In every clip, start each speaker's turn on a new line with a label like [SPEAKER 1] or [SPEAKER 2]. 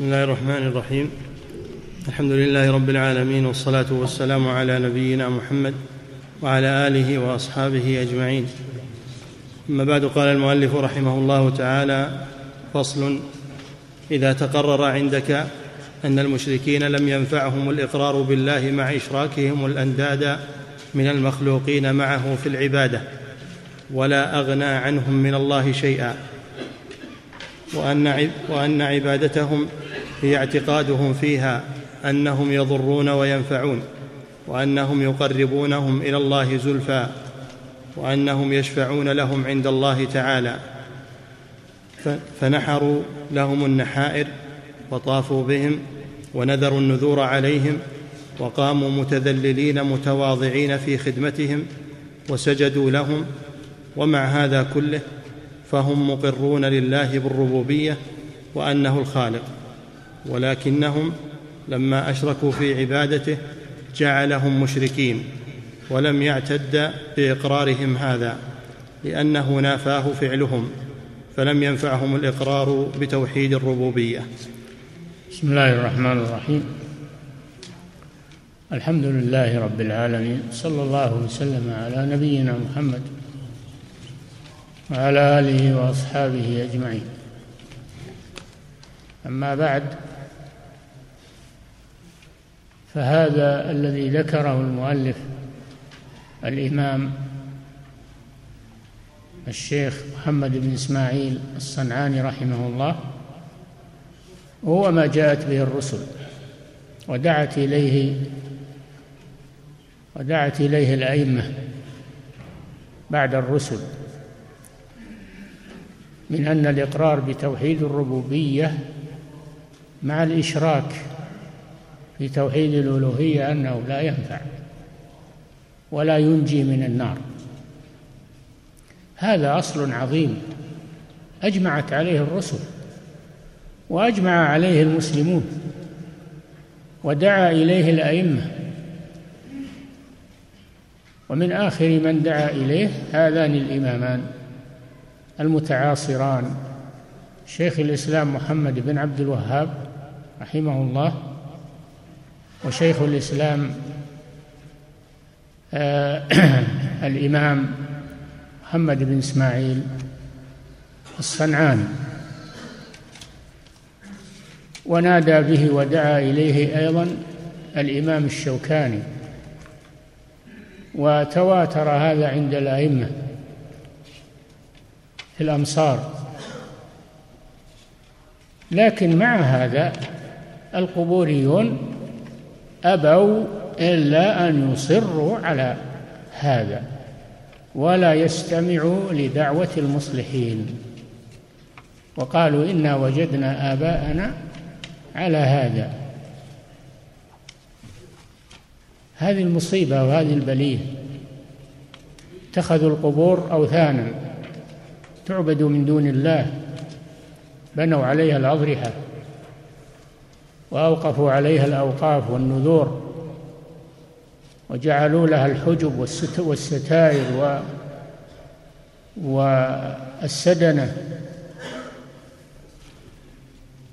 [SPEAKER 1] بسم الله الرحمن الرحيم. الحمد لله رب العالمين والصلاة والسلام على نبينا محمد وعلى آله وأصحابه أجمعين. أما بعد قال المؤلف رحمه الله تعالى فصل إذا تقرر عندك أن المشركين لم ينفعهم الإقرار بالله مع إشراكهم الأنداد من المخلوقين معه في العبادة ولا أغنى عنهم من الله شيئا وأن وأن عبادتهم هي اعتقادهم فيها أنهم يضرون وينفعون وأنهم يقربونهم إلى الله زلفى وأنهم يشفعون لهم عند الله تعالى. فنحروا لهم النحائر وطافوا بهم ونذروا النذور عليهم وقاموا متذللين متواضعين في خدمتهم وسجدوا لهم ومع هذا كله فهم مقرون لله بالربوبية وأنه الخالق. ولكنهم لما أشركوا في عبادته جعلهم مشركين ولم يعتد بإقرارهم هذا لأنه نافاه فعلهم فلم ينفعهم الإقرار بتوحيد الربوبية.
[SPEAKER 2] بسم الله الرحمن الرحيم. الحمد لله رب العالمين صلى الله وسلم على نبينا محمد وعلى آله وأصحابه أجمعين. أما بعد فهذا الذي ذكره المؤلف الإمام الشيخ محمد بن إسماعيل الصنعاني رحمه الله هو ما جاءت به الرسل ودعت إليه ودعت إليه الأئمة بعد الرسل من أن الإقرار بتوحيد الربوبية مع الإشراك في توحيد الألوهية أنه لا ينفع ولا ينجي من النار. هذا أصل عظيم. أجمعت عليه الرسل وأجمع عليه المسلمون ودعا إليه الأئمة. ومن آخر من دعا إليه هذان الإمامان المتعاصران شيخ الإسلام محمد بن عبد الوهاب رحمه الله وشيخ الإسلام آه الإمام محمد بن إسماعيل الصنعاني. ونادى به ودعا إليه أيضا الإمام الشوكاني. وتواتر هذا عند الأئمة في الأمصار. لكن مع هذا القبوريون أبوا إلا أن يصروا على هذا ولا يستمعوا لدعوة المصلحين. وقالوا إنا وجدنا آباءنا على هذا. هذه المصيبة وهذه البلية اتخذوا القبور أوثانا تعبد من دون الله بنوا عليها الأضرحة. وأوقفوا عليها الأوقاف والنذور وجعلوا لها الحجب والستائر و والسدنة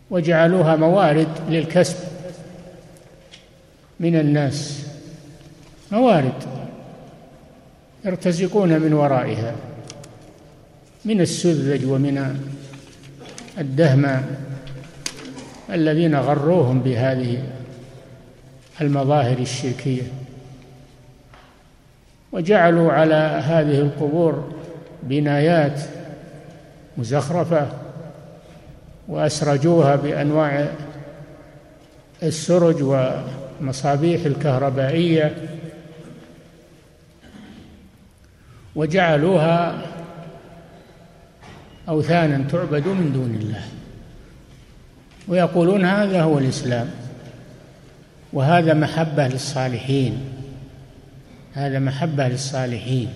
[SPEAKER 2] وجعلوها موارد للكسب من الناس. موارد يرتزقون من ورائها من السذج ومن الدهم الذين غروهم بهذه المظاهر الشركية. وجعلوا على هذه القبور بنايات مزخرفة وأسرجوها بأنواع السرج ومصابيح الكهربائية. وجعلوها أوثانا تعبد من دون الله. ويقولون هذا هو الإسلام. وهذا محبة للصالحين. هذا محبة للصالحين.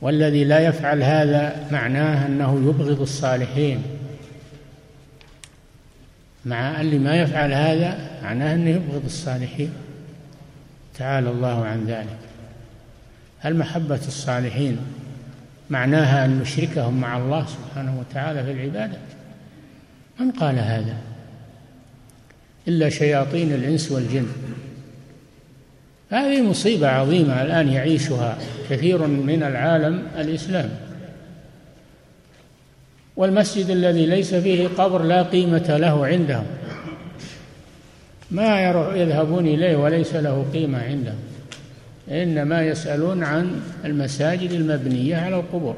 [SPEAKER 2] والذي لا يفعل هذا معناه أنه يبغض الصالحين. مع اللي ما يفعل هذا معناه أنه يبغض الصالحين. تعالى الله عن ذلك. هل محبه الصالحين معناها أن نشركهم مع الله سبحانه وتعالى في العبادة. من قال هذا؟ إلا شياطين الإنس والجن. هذه مصيبة عظيمة الآن يعيشها كثير من العالم الإسلامي والمسجد الذي ليس فيه قبر لا قيمة له عندهم. ما يذهبون إليه وليس له قيمة عندهم. إنما يسألون عن المساجد المبنية على القبور.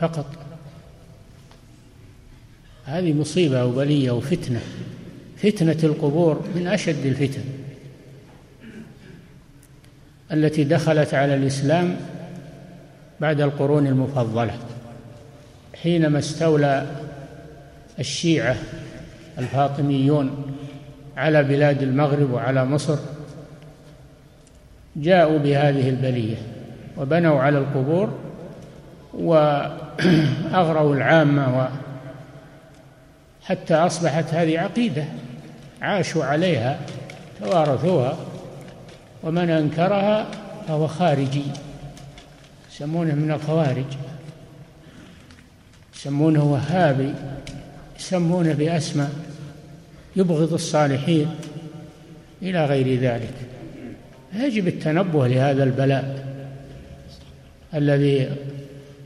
[SPEAKER 2] فقط. هذه مصيبة وبلية وفتنة فتنة القبور من أشد الفتن. التي دخلت على الإسلام بعد القرون المفضلة. حينما استولى الشيعة الفاطميون على بلاد المغرب وعلى مصر جاءوا بهذه البلية وبنوا على القبور وأغروا العامة حتى أصبحت هذه عقيدة. عاشوا عليها توارثوها ومن أنكرها فهو خارجي. يسمونه من الخوارج. يسمونه وهابي. يسمونه بأسماء. يبغض الصالحين. إلى غير ذلك. يجب التنبه لهذا البلاء الذي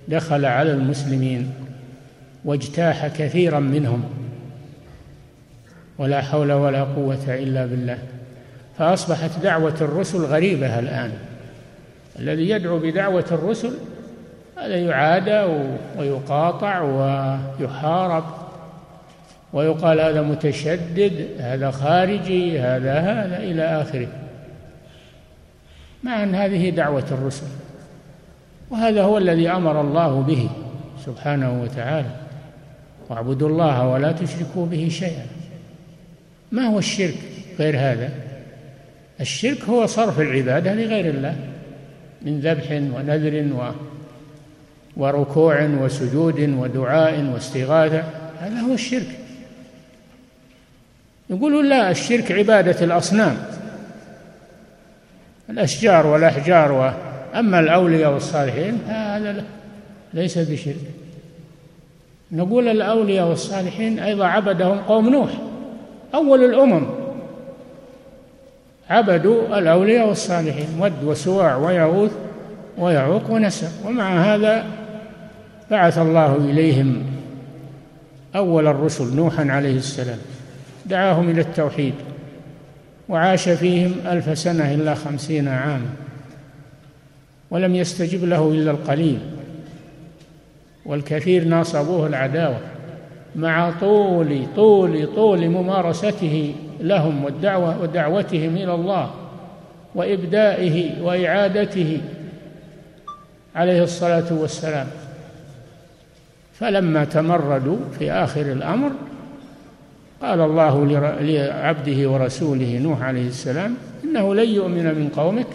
[SPEAKER 2] دخل على المسلمين واجتاح كثيرا منهم. ولا حول ولا قوة إلا بالله. فأصبحت دعوة الرسل غريبة الآن. الذي يدعو بدعوة الرسل هذا يعادى ويقاطع ويحارب ويقال هذا متشدد هذا خارجي هذا هذا إلى آخره. مع أن هذه دعوة الرسل. وهذا هو الذي أمر الله به سبحانه وتعالى. واعبدوا الله ولا تشركوا به شيئا. ما هو الشرك غير هذا؟ الشرك هو صرف العبادة لغير الله من ذبح ونذر و وركوع وسجود ودعاء واستغاثة. هذا هو الشرك. يقولون لا الشرك عبادة الأصنام الأشجار والأحجار و أما الأولياء والصالحين هذا ليس بشرك. نقول الأولياء والصالحين أيضا عبدهم قوم نوح. أول الأمم عبدوا الأولياء والصالحين ود وسواع ويغوث ويعوق ونسر ومع هذا بعث الله إليهم أول الرسل نوحا عليه السلام. دعاهم إلى التوحيد وعاش فيهم ألف سنة إلا خمسين عاما ولم يستجب له إلا القليل والكثير ناصبوه العداوة. مع طول طول طول ممارسته لهم والدعوة ودعوتهم إلى الله وإبدائه وإعادته عليه الصلاة والسلام. فلما تمردوا في آخر الأمر قال الله لعبده ورسوله نوح عليه السلام إنه لن يؤمن من قومك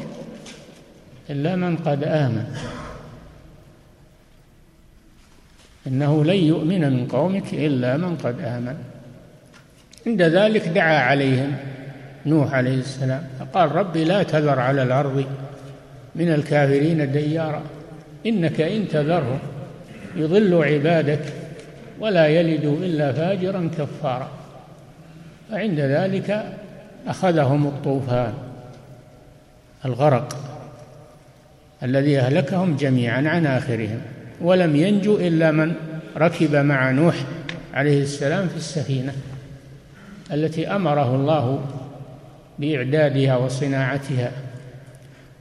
[SPEAKER 2] إلا من قد آمن. إنه لن يؤمن من قومك إلا من قد آمن. عند ذلك دعا عليهم نوح عليه السلام فقال رب لا تذر على الأرض من الكافرين ديارا إنك إن تذرهم يضل عبادك ولا يلدوا إلا فاجرا كفارا. فعند ذلك أخذهم الطوفان الغرق الذي أهلكهم جميعا عن آخرهم. ولم ينجو إلا من ركب مع نوح عليه السلام في السفينة التي أمره الله بإعدادها وصناعتها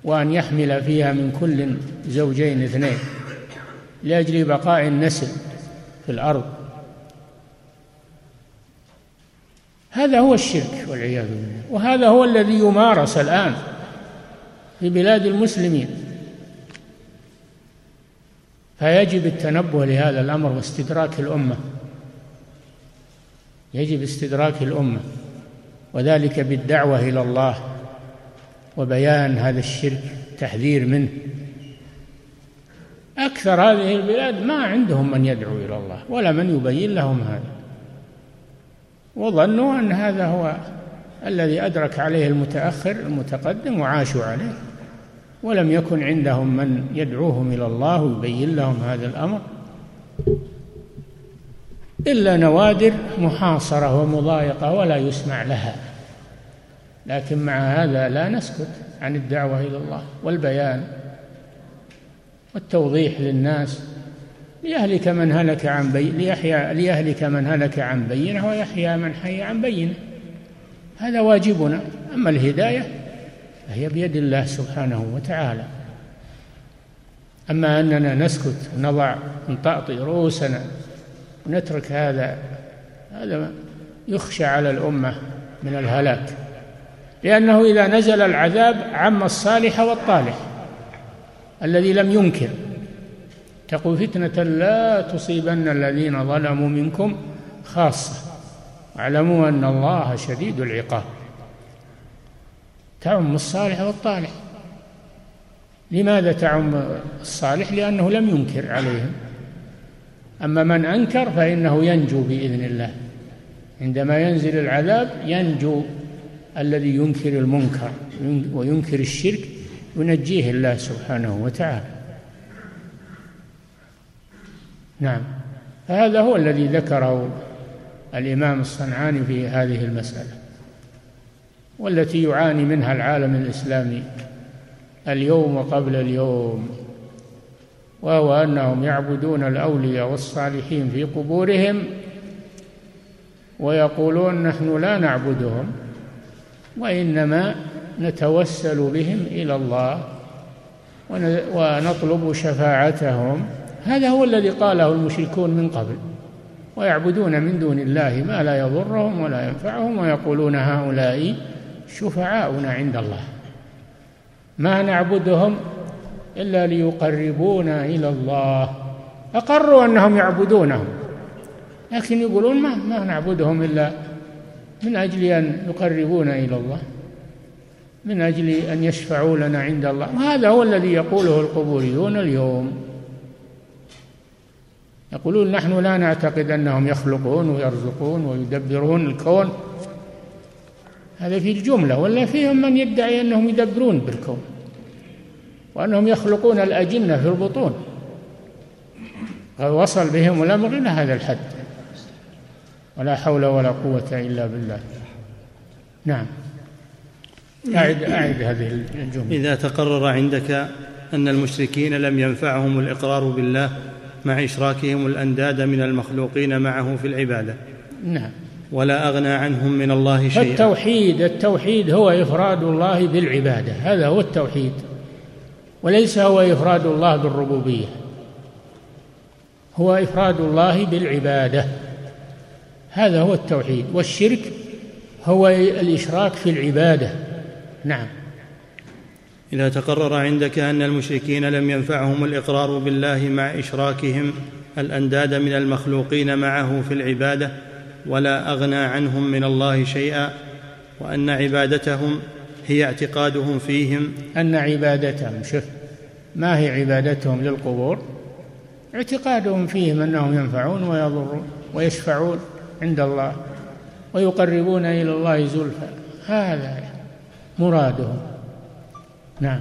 [SPEAKER 2] وأن يحمل فيها من كل زوجين اثنين لأجل بقاء النسل في الأرض. هذا هو الشرك والعياذ بالله. وهذا هو الذي يمارس الآن في بلاد المسلمين. فيجب التنبه لهذا الأمر واستدراك الأمة. يجب استدراك الأمة وذلك بالدعوة إلى الله وبيان هذا الشرك تحذير منه. أكثر هذه البلاد ما عندهم من يدعو إلى الله ولا من يبين لهم هذا. وظنوا أن هذا هو الذي أدرك عليه المتأخر المتقدم وعاشوا عليه. ولم يكن عندهم من يدعوهم إلى الله ويبين لهم هذا الأمر إلا نوادر محاصرة ومضايقة ولا يسمع لها. لكن مع هذا لا نسكت عن الدعوة إلى الله والبيان والتوضيح للناس. ليهلك من هلك عن بي ليحيى ليهلك من هلك عن بينة ويحيى من حي عن بينة. هذا واجبنا. أما الهداية فهي بيد الله سبحانه وتعالى. أما أننا نسكت ونضع نطأطئ رؤوسنا ونترك هذا هذا يخشى على الأمة من الهلاك. لأنه إذا نزل العذاب عم الصالح والطالح الذي لم ينكر. اتقوا فتنة لا تصيبن الذين ظلموا منكم خاصة. واعلموا أن الله شديد العقاب. تعم الصالح والطالح. لماذا تعم الصالح؟ لأنه لم ينكر عليهم. أما من أنكر فإنه ينجو بإذن الله. عندما ينزل العذاب ينجو الذي ينكر المنكر وينكر الشرك ينجيه الله سبحانه وتعالى. نعم. هذا هو الذي ذكره الإمام الصنعاني في هذه المسألة. والتي يعاني منها العالم الإسلامي اليوم وقبل اليوم وهو أنهم يعبدون الأولياء والصالحين في قبورهم ويقولون نحن لا نعبدهم وإنما نتوسل بهم إلى الله ونطلب شفاعتهم. هذا هو الذي قاله المشركون من قبل ويعبدون من دون الله ما لا يضرهم ولا ينفعهم ويقولون هؤلاء شفعاؤنا عند الله. ما نعبدهم إلا ليقربونا إلى الله. أقروا أنهم يعبدونهم. لكن يقولون ما ما نعبدهم إلا من أجل أن يقربونا إلى الله. من أجل أن يشفعوا لنا عند الله. وهذا هو الذي يقوله القبوريون اليوم. يقولون نحن لا نعتقد أنهم يخلقون ويرزقون ويدبرون الكون. هذا في الجملة ولا فيهم من يدعي أنهم يدبرون بالكون وأنهم يخلقون الأجنة في البطون. وصل بهم الأمر إلى هذا الحد. ولا حول ولا قوة إلا بالله. نعم. أعد أعد هذه الجملة.
[SPEAKER 1] إذا تقرر عندك أن المشركين لم ينفعهم الإقرار بالله مع إشراكهم الأنداد من المخلوقين معه في العبادة.
[SPEAKER 2] نعم.
[SPEAKER 1] ولا أغنى عنهم من الله شيئا.
[SPEAKER 2] التوحيد التوحيد هو إفراد الله بالعبادة هذا هو التوحيد وليس هو إفراد الله بالربوبية هو إفراد الله بالعبادة هذا هو التوحيد والشرك هو الإشراك في العبادة. نعم.
[SPEAKER 1] إذا تقرر عندك أن المشركين لم ينفعهم الإقرار بالله مع إشراكهم الأنداد من المخلوقين معه في العبادة ولا أغنى عنهم من الله شيئا وأن عبادتهم هي اعتقادهم فيهم.
[SPEAKER 2] أن عبادتهم شوف ما هي عبادتهم للقبور؟ اعتقادهم فيهم أنهم ينفعون ويضرون ويشفعون عند الله ويقربون إلى الله زلفى. هذا مرادهم. نعم.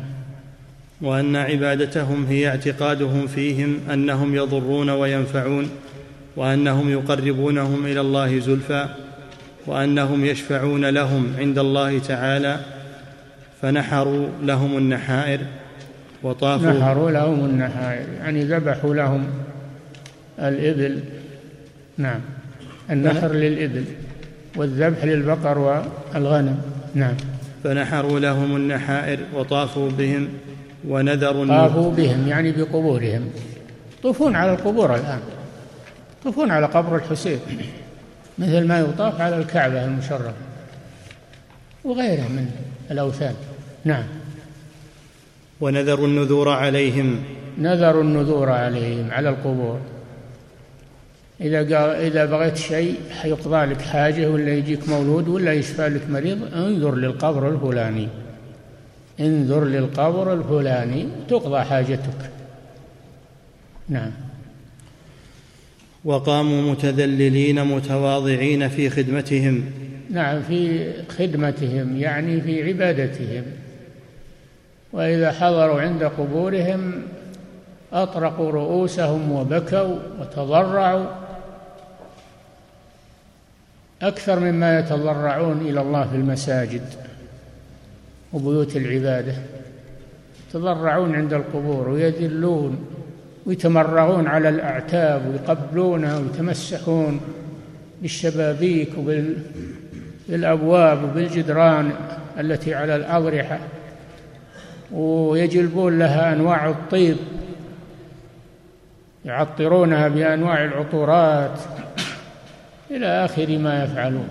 [SPEAKER 1] وأن عبادتهم هي اعتقادهم فيهم أنهم يضرون وينفعون. وأنهم يقربونهم إلى الله زلفى وأنهم يشفعون لهم عند الله تعالى فنحروا لهم النحائر وطافوا
[SPEAKER 2] نحروا لهم النحائر يعني ذبحوا لهم الإبل. نعم. النحر للإبل والذبح للبقر والغنم. نعم.
[SPEAKER 1] فنحروا لهم النحائر وطافوا بهم ونذروا
[SPEAKER 2] طافوا بهم يعني بقبورهم. يطوفون على القبور الآن. يطوفون على قبر الحسين مثل ما يطاف على الكعبة المشرفة وغيره من الأوثان. نعم.
[SPEAKER 1] ونذروا النذور عليهم.
[SPEAKER 2] نذروا النذور عليهم على القبور. إذا قال إذا بغيت شيء حيقضى لك حاجة ولا يجيك مولود ولا يشفى لك مريض انظر للقبر الفلاني. انظر للقبر الفلاني تقضى حاجتك. نعم.
[SPEAKER 1] وقاموا متذللين متواضعين في خدمتهم.
[SPEAKER 2] نعم في خدمتهم يعني في عبادتهم. وإذا حضروا عند قبورهم أطرقوا رؤوسهم وبكوا وتضرعوا. أكثر مما يتضرعون إلى الله في المساجد وبيوت العبادة. يتضرعون عند القبور ويذلون. ويتمرغون على الأعتاب ويقبلونها ويتمسحون بالشبابيك وبالأبواب وبالجدران التي على الأضرحة ويجلبون لها أنواع الطيب يعطرونها بأنواع العطورات إلى آخر ما يفعلون.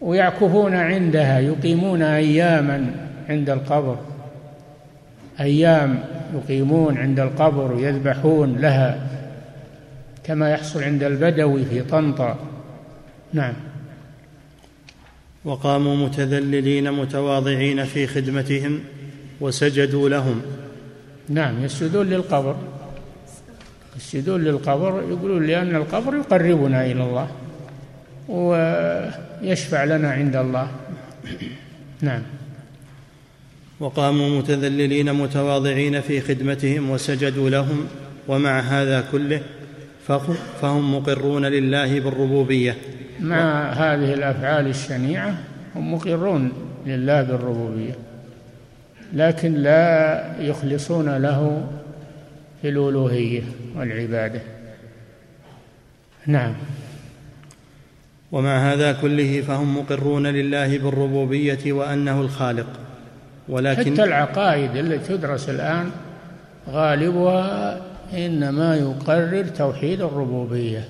[SPEAKER 2] ويعكفون عندها يقيمون أياما عند القبر أيام يقيمون عند القبر ويذبحون لها كما يحصل عند البدوي في طنطا. نعم.
[SPEAKER 1] وقاموا متذللين متواضعين في خدمتهم وسجدوا لهم.
[SPEAKER 2] نعم يسجدون للقبر. يسجدون للقبر يقولون لأن القبر يقربنا إلى الله ويشفع لنا عند الله. نعم.
[SPEAKER 1] وقاموا متذللين متواضعين في خدمتهم وسجدوا لهم ومع هذا كله فهم مقرون لله بالربوبية.
[SPEAKER 2] مع هذه الأفعال الشنيعة هم مقرون لله بالربوبية لكن لا يخلصون له في الألوهية والعبادة. نعم.
[SPEAKER 1] ومع هذا كله فهم مقرون لله بالربوبية وأنه الخالق.
[SPEAKER 2] ولكن حتى العقائد التي تدرس الآن غالبها إنما يقرر توحيد الربوبية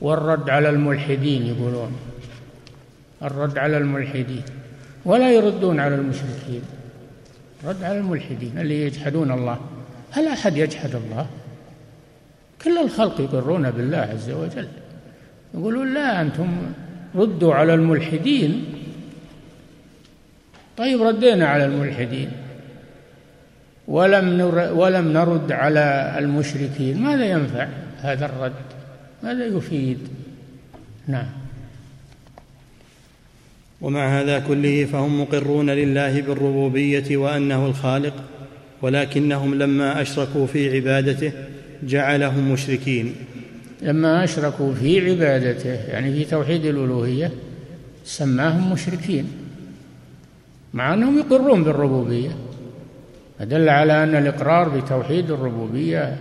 [SPEAKER 2] والرد على الملحدين يقولون. الرد على الملحدين. ولا يردون على المشركين. رد على الملحدين اللي يجحدون الله. هل أحد يجحد الله؟ كل الخلق يقرون بالله عز وجل. يقولون لا أنتم ردوا على الملحدين. طيب ردينا على الملحدين. ولم نر ولم نرد على المشركين. ماذا ينفع هذا الرد؟ ماذا يفيد؟ نعم.
[SPEAKER 1] ومع هذا كله فهم مقرون لله بالربوبية وأنه الخالق ولكنهم لما أشركوا في عبادته جعلهم مشركين.
[SPEAKER 2] لما أشركوا في عبادته يعني في توحيد الألوهية سماهم مشركين. مع أنهم يقرون بالربوبية. فدل على أن الإقرار بتوحيد الربوبية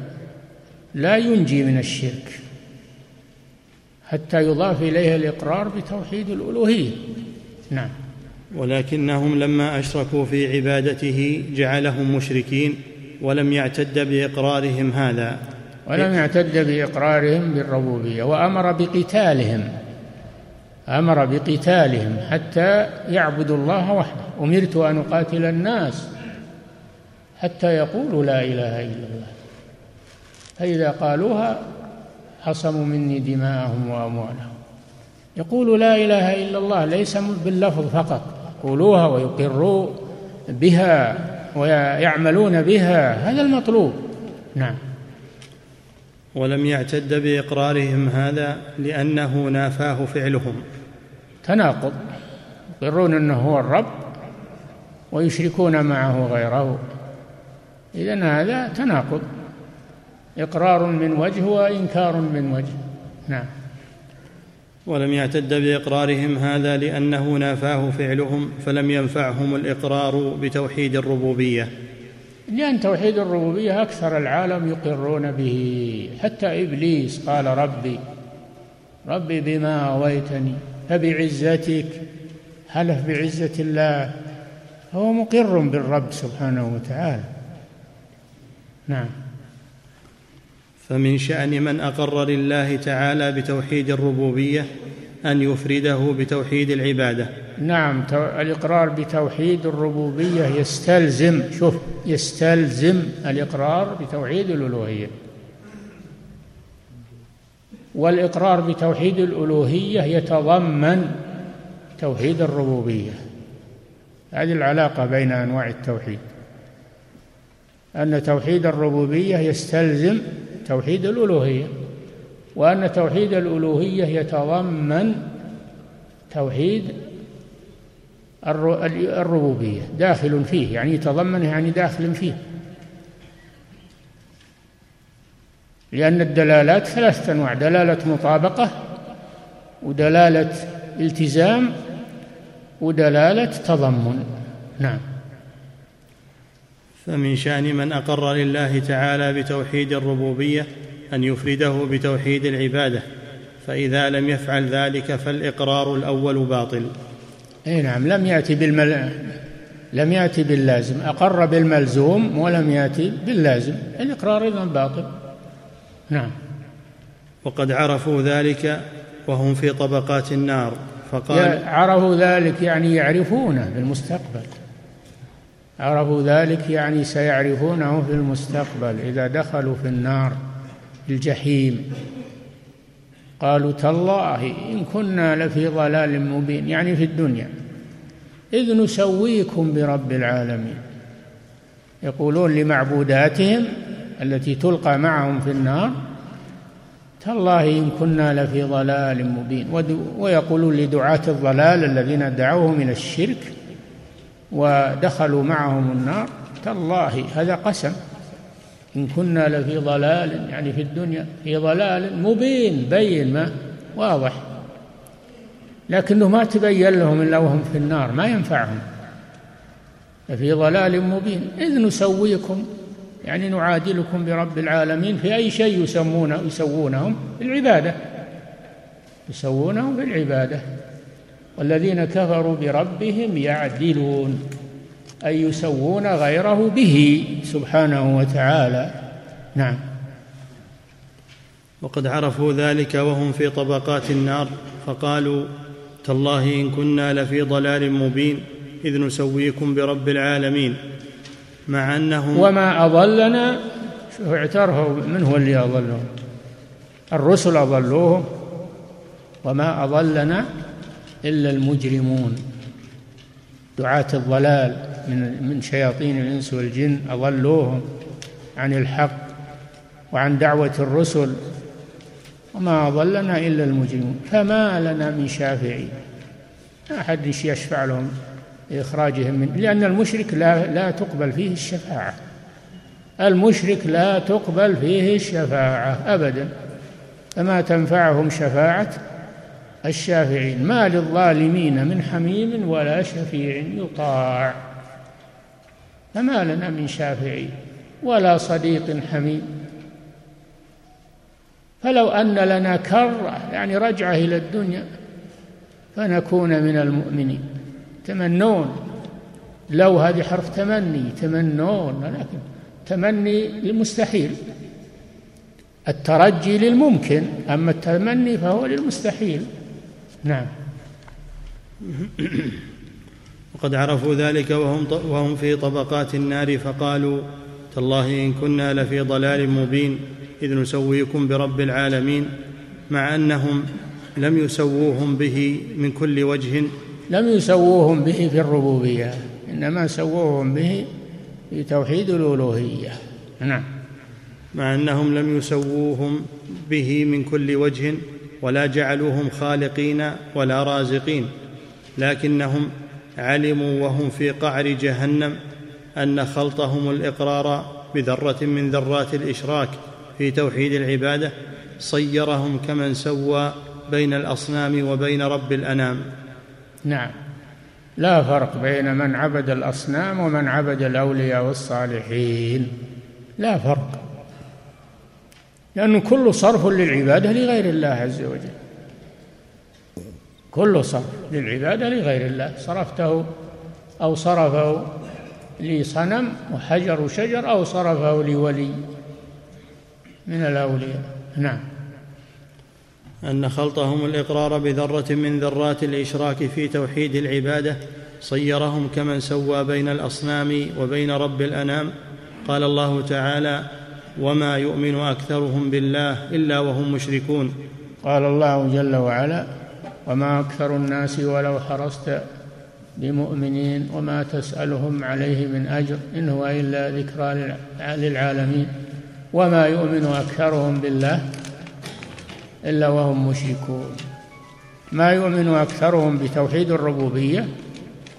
[SPEAKER 2] لا ينجي من الشرك حتى يضاف إليه الإقرار بتوحيد الألوهية. نعم.
[SPEAKER 1] ولكنهم لما أشركوا في عبادته جعلهم مشركين ولم يعتد بإقرارهم هذا.
[SPEAKER 2] ولم يعتد بإقرارهم بالربوبية وأمر بقتالهم. أمر بقتالهم حتى يعبدوا الله وحده. أمرت أن أقاتل الناس حتى يقولوا لا إله إلا الله. فإذا قالوها عصموا مني دماءهم وأموالهم. يقول لا إله إلا الله ليس باللفظ فقط. يقولوها ويقروا بها ويعملون بها. هذا المطلوب. نعم.
[SPEAKER 1] ولم يعتد بإقرارهم هذا لأنه نافاه فعلهم.
[SPEAKER 2] تناقض يقرون إنه هو الرب ويشركون معه غيره. اذا هذا تناقض. إقرار من وجه وإنكار من وجه. نعم.
[SPEAKER 1] ولم يعتد بإقرارهم هذا لأنه نافاه فعلهم فلم ينفعهم الإقرار بتوحيد الربوبية.
[SPEAKER 2] لأن توحيد الربوبية أكثر العالم يقرون به. حتى إبليس قال ربي ربي بما أويتني. فبعزتك حلف بعزة الله؟ هو مقر بالرب سبحانه وتعالى. نعم.
[SPEAKER 1] فمن شأن من أقر لله تعالى بتوحيد الربوبية أن يفرده بتوحيد العبادة.
[SPEAKER 2] نعم الإقرار بتوحيد الربوبية يستلزم شوف يستلزم الإقرار بتوحيد الألوهية. والإقرار بتوحيد الألوهية يتضمن توحيد الربوبية. هذه العلاقة بين أنواع التوحيد. أن توحيد الربوبية يستلزم توحيد الألوهية وأن توحيد الألوهية يتضمن توحيد الربوبية داخل فيه يعني يتضمن يعني داخل فيه. لأن الدلالات ثلاثة أنواع. دلالة مطابقة ودلالة التزام ودلالة تضمن. نعم.
[SPEAKER 1] فمن شأن من أقر لله تعالى بتوحيد الربوبية أن يفرده بتوحيد العبادة فإذا لم يفعل ذلك فالإقرار الأول باطل.
[SPEAKER 2] إي نعم. لم يأتي بالمل لم يأتي باللازم. أقر بالملزوم ولم يأتي باللازم. الإقرار اذا باطل. نعم.
[SPEAKER 1] وقد عرفوا ذلك وهم في طبقات النار فقال
[SPEAKER 2] عرفوا ذلك يعني يعرفونه بالمستقبل عرفوا ذلك يعني سيعرفونه في المستقبل إذا دخلوا في النار الجحيم. قالوا تالله إن كنا لفي ضلال مبين يعني في الدنيا. إذ نسويكم برب العالمين. يقولون لمعبوداتهم التي تلقى معهم في النار تالله إن كنا لفي ضلال مبين. ويقولون لدعاة الضلال الذين دعوهم إلى الشرك ودخلوا معهم النار تالله هذا قسم. إن كنا لفي ضلال يعني في الدنيا في ضلال مبين بين ما واضح. لكنه ما تبين لهم إلا وهم في النار ما ينفعهم. في ضلال مبين. إذ نسويكم يعني نعادلكم برب العالمين في أي شيء يسمونه يسوونهم بالعبادة. يسوونهم بالعبادة. والذين كفروا بربهم يعدلون. أي يسوون غيره به سبحانه وتعالى. نعم.
[SPEAKER 1] وقد عرفوا ذلك وهم في طبقات النار فقالوا تالله إن كنا لفي ضلال مبين إذ نسويكم برب العالمين. مع أنهم
[SPEAKER 2] وما أضلنا اعترفوا من هو اللي أضلهم؟ الرسل أضلوهم وما أضلنا إلا المجرمون. دعاة الضلال من من شياطين الإنس والجن أضلوهم عن الحق وعن دعوة الرسل وما أضلنا إلا المجرمون. فما لنا من شافعين. أحد يشفع لهم. لإخراجهم من لأن المشرك لا لا تقبل فيه الشفاعة. المشرك لا تقبل فيه الشفاعة أبدا. فما تنفعهم شفاعة الشافعين. ما للظالمين من حميم ولا شفيع يطاع. فما لنا من شافعين ولا صديق حميم. فلو أن لنا كرة يعني رجعة إلى الدنيا فنكون من المؤمنين. تمنون. لو هذه حرف تمني تمنون لكن تمني للمستحيل. الترجي للممكن أما التمني فهو للمستحيل. نعم.
[SPEAKER 1] وقد عرفوا ذلك وهم وهم في طبقات النار فقالوا تالله إن كنا لفي ضلال مبين إذ نسويكم برب العالمين. مع أنهم لم يسووهم به من كل وجه
[SPEAKER 2] لم يسووهم به في الربوبية إنما سووهم به في توحيد الألوهية. نعم.
[SPEAKER 1] مع أنهم لم يسووهم به من كل وجه ولا جعلوهم خالقين ولا رازقين لكنهم علموا وهم في قعر جهنم أن خلطهم الإقرار بذرة من ذرات الإشراك في توحيد العبادة صيرهم كمن سوى بين الأصنام وبين رب الأنام.
[SPEAKER 2] نعم. لا فرق بين من عبد الأصنام ومن عبد الأولياء والصالحين. لا فرق. لأنه كل صرف للعبادة لغير الله عز وجل. كل صرف للعبادة لغير الله. صرفته أو صرفه لصنم وحجر وشجر أو صرفه لولي من الأولياء. نعم.
[SPEAKER 1] أن خلطهم الإقرار بذرة من ذرات الإشراك في توحيد العبادة صيرهم كمن سوى بين الأصنام وبين رب الأنام. قال الله تعالى وما يؤمن أكثرهم بالله إلا وهم مشركون
[SPEAKER 2] قال الله جل وعلا وما أكثر الناس ولو حرصت بمؤمنين وما تسألهم عليه من أجر إن هو إلا ذكرى للعالمين وما يؤمن أكثرهم بالله إلا وهم مشركون. ما يؤمن أكثرهم بتوحيد الربوبية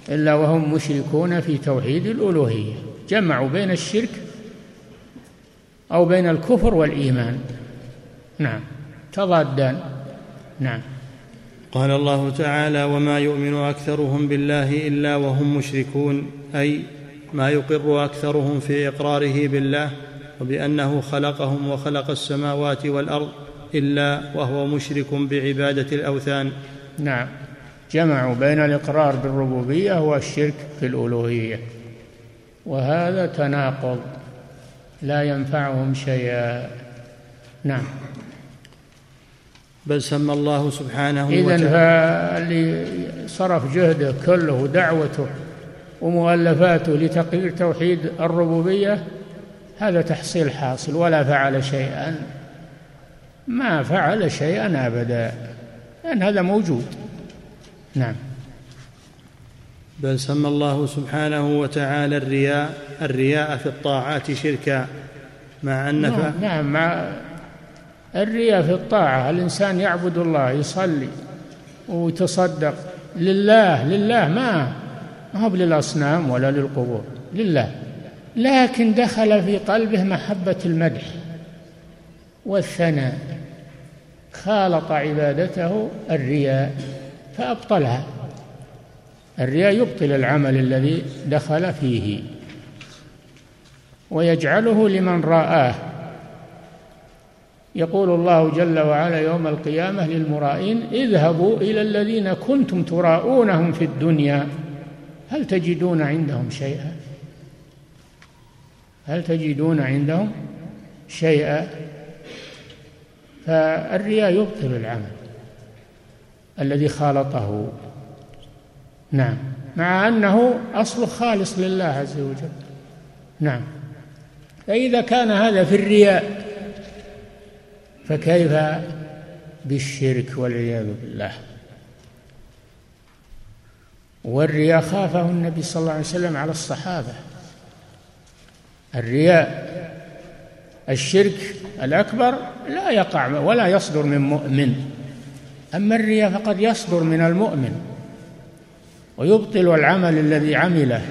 [SPEAKER 2] إلا وهم مشركون في توحيد الألوهية. جمعوا بين الشرك أو بين الكفر والإيمان. نعم. تضادان. نعم.
[SPEAKER 1] قال الله تعالى وما يؤمن أكثرهم بالله إلا وهم مشركون. أي ما يقر أكثرهم في إقراره بالله وبأنه خلقهم وخلق السماوات والأرض إلا وهو مشرك بعبادة الأوثان.
[SPEAKER 2] نعم. جمعوا بين الإقرار بالربوبية والشرك في الالوهيه وهذا تناقض. لا ينفعهم شيئا. نعم.
[SPEAKER 1] بل سمى الله سبحانه
[SPEAKER 2] إذا فاللي صرف جهده كله ودعوته ومؤلفاته لتقرير توحيد الربوبية هذا تحصيل حاصل ولا فعل شيئا. ما فعل شيئا أبدا لأن هذا موجود. نعم.
[SPEAKER 1] بل سمى الله سبحانه وتعالى الرياء الرياء في الطاعات شركا مع أن
[SPEAKER 2] نعم, نعم مع الرياء في الطاعة. الإنسان يعبد الله يصلي ويتصدق. لله لله ما ما هو للأصنام ولا للقبور لله. لكن دخل في قلبه محبة المدح. والثناء خالط عبادته الرياء فأبطلها. الرياء يبطل العمل الذي دخل فيه ويجعله لمن رآه. يقول الله جل وعلا يوم القيامة للمرائين اذهبوا إلى الذين كنتم تراءونهم في الدنيا. هل تجدون عندهم شيئا؟ هل تجدون عندهم شيئا؟ فالرياء يبطل العمل الذي خالطه. نعم. مع أنه أصله خالص لله عز وجل. نعم. فإذا كان هذا في الرياء فكيف بالشرك والعياذ بالله؟ والرياء خافه النبي صلى الله عليه وسلم على الصحابة. الرياء الشرك الأكبر لا يقع ولا يصدر من مؤمن أما الرياء فقد يصدر من المؤمن ويبطل العمل الذي عمله.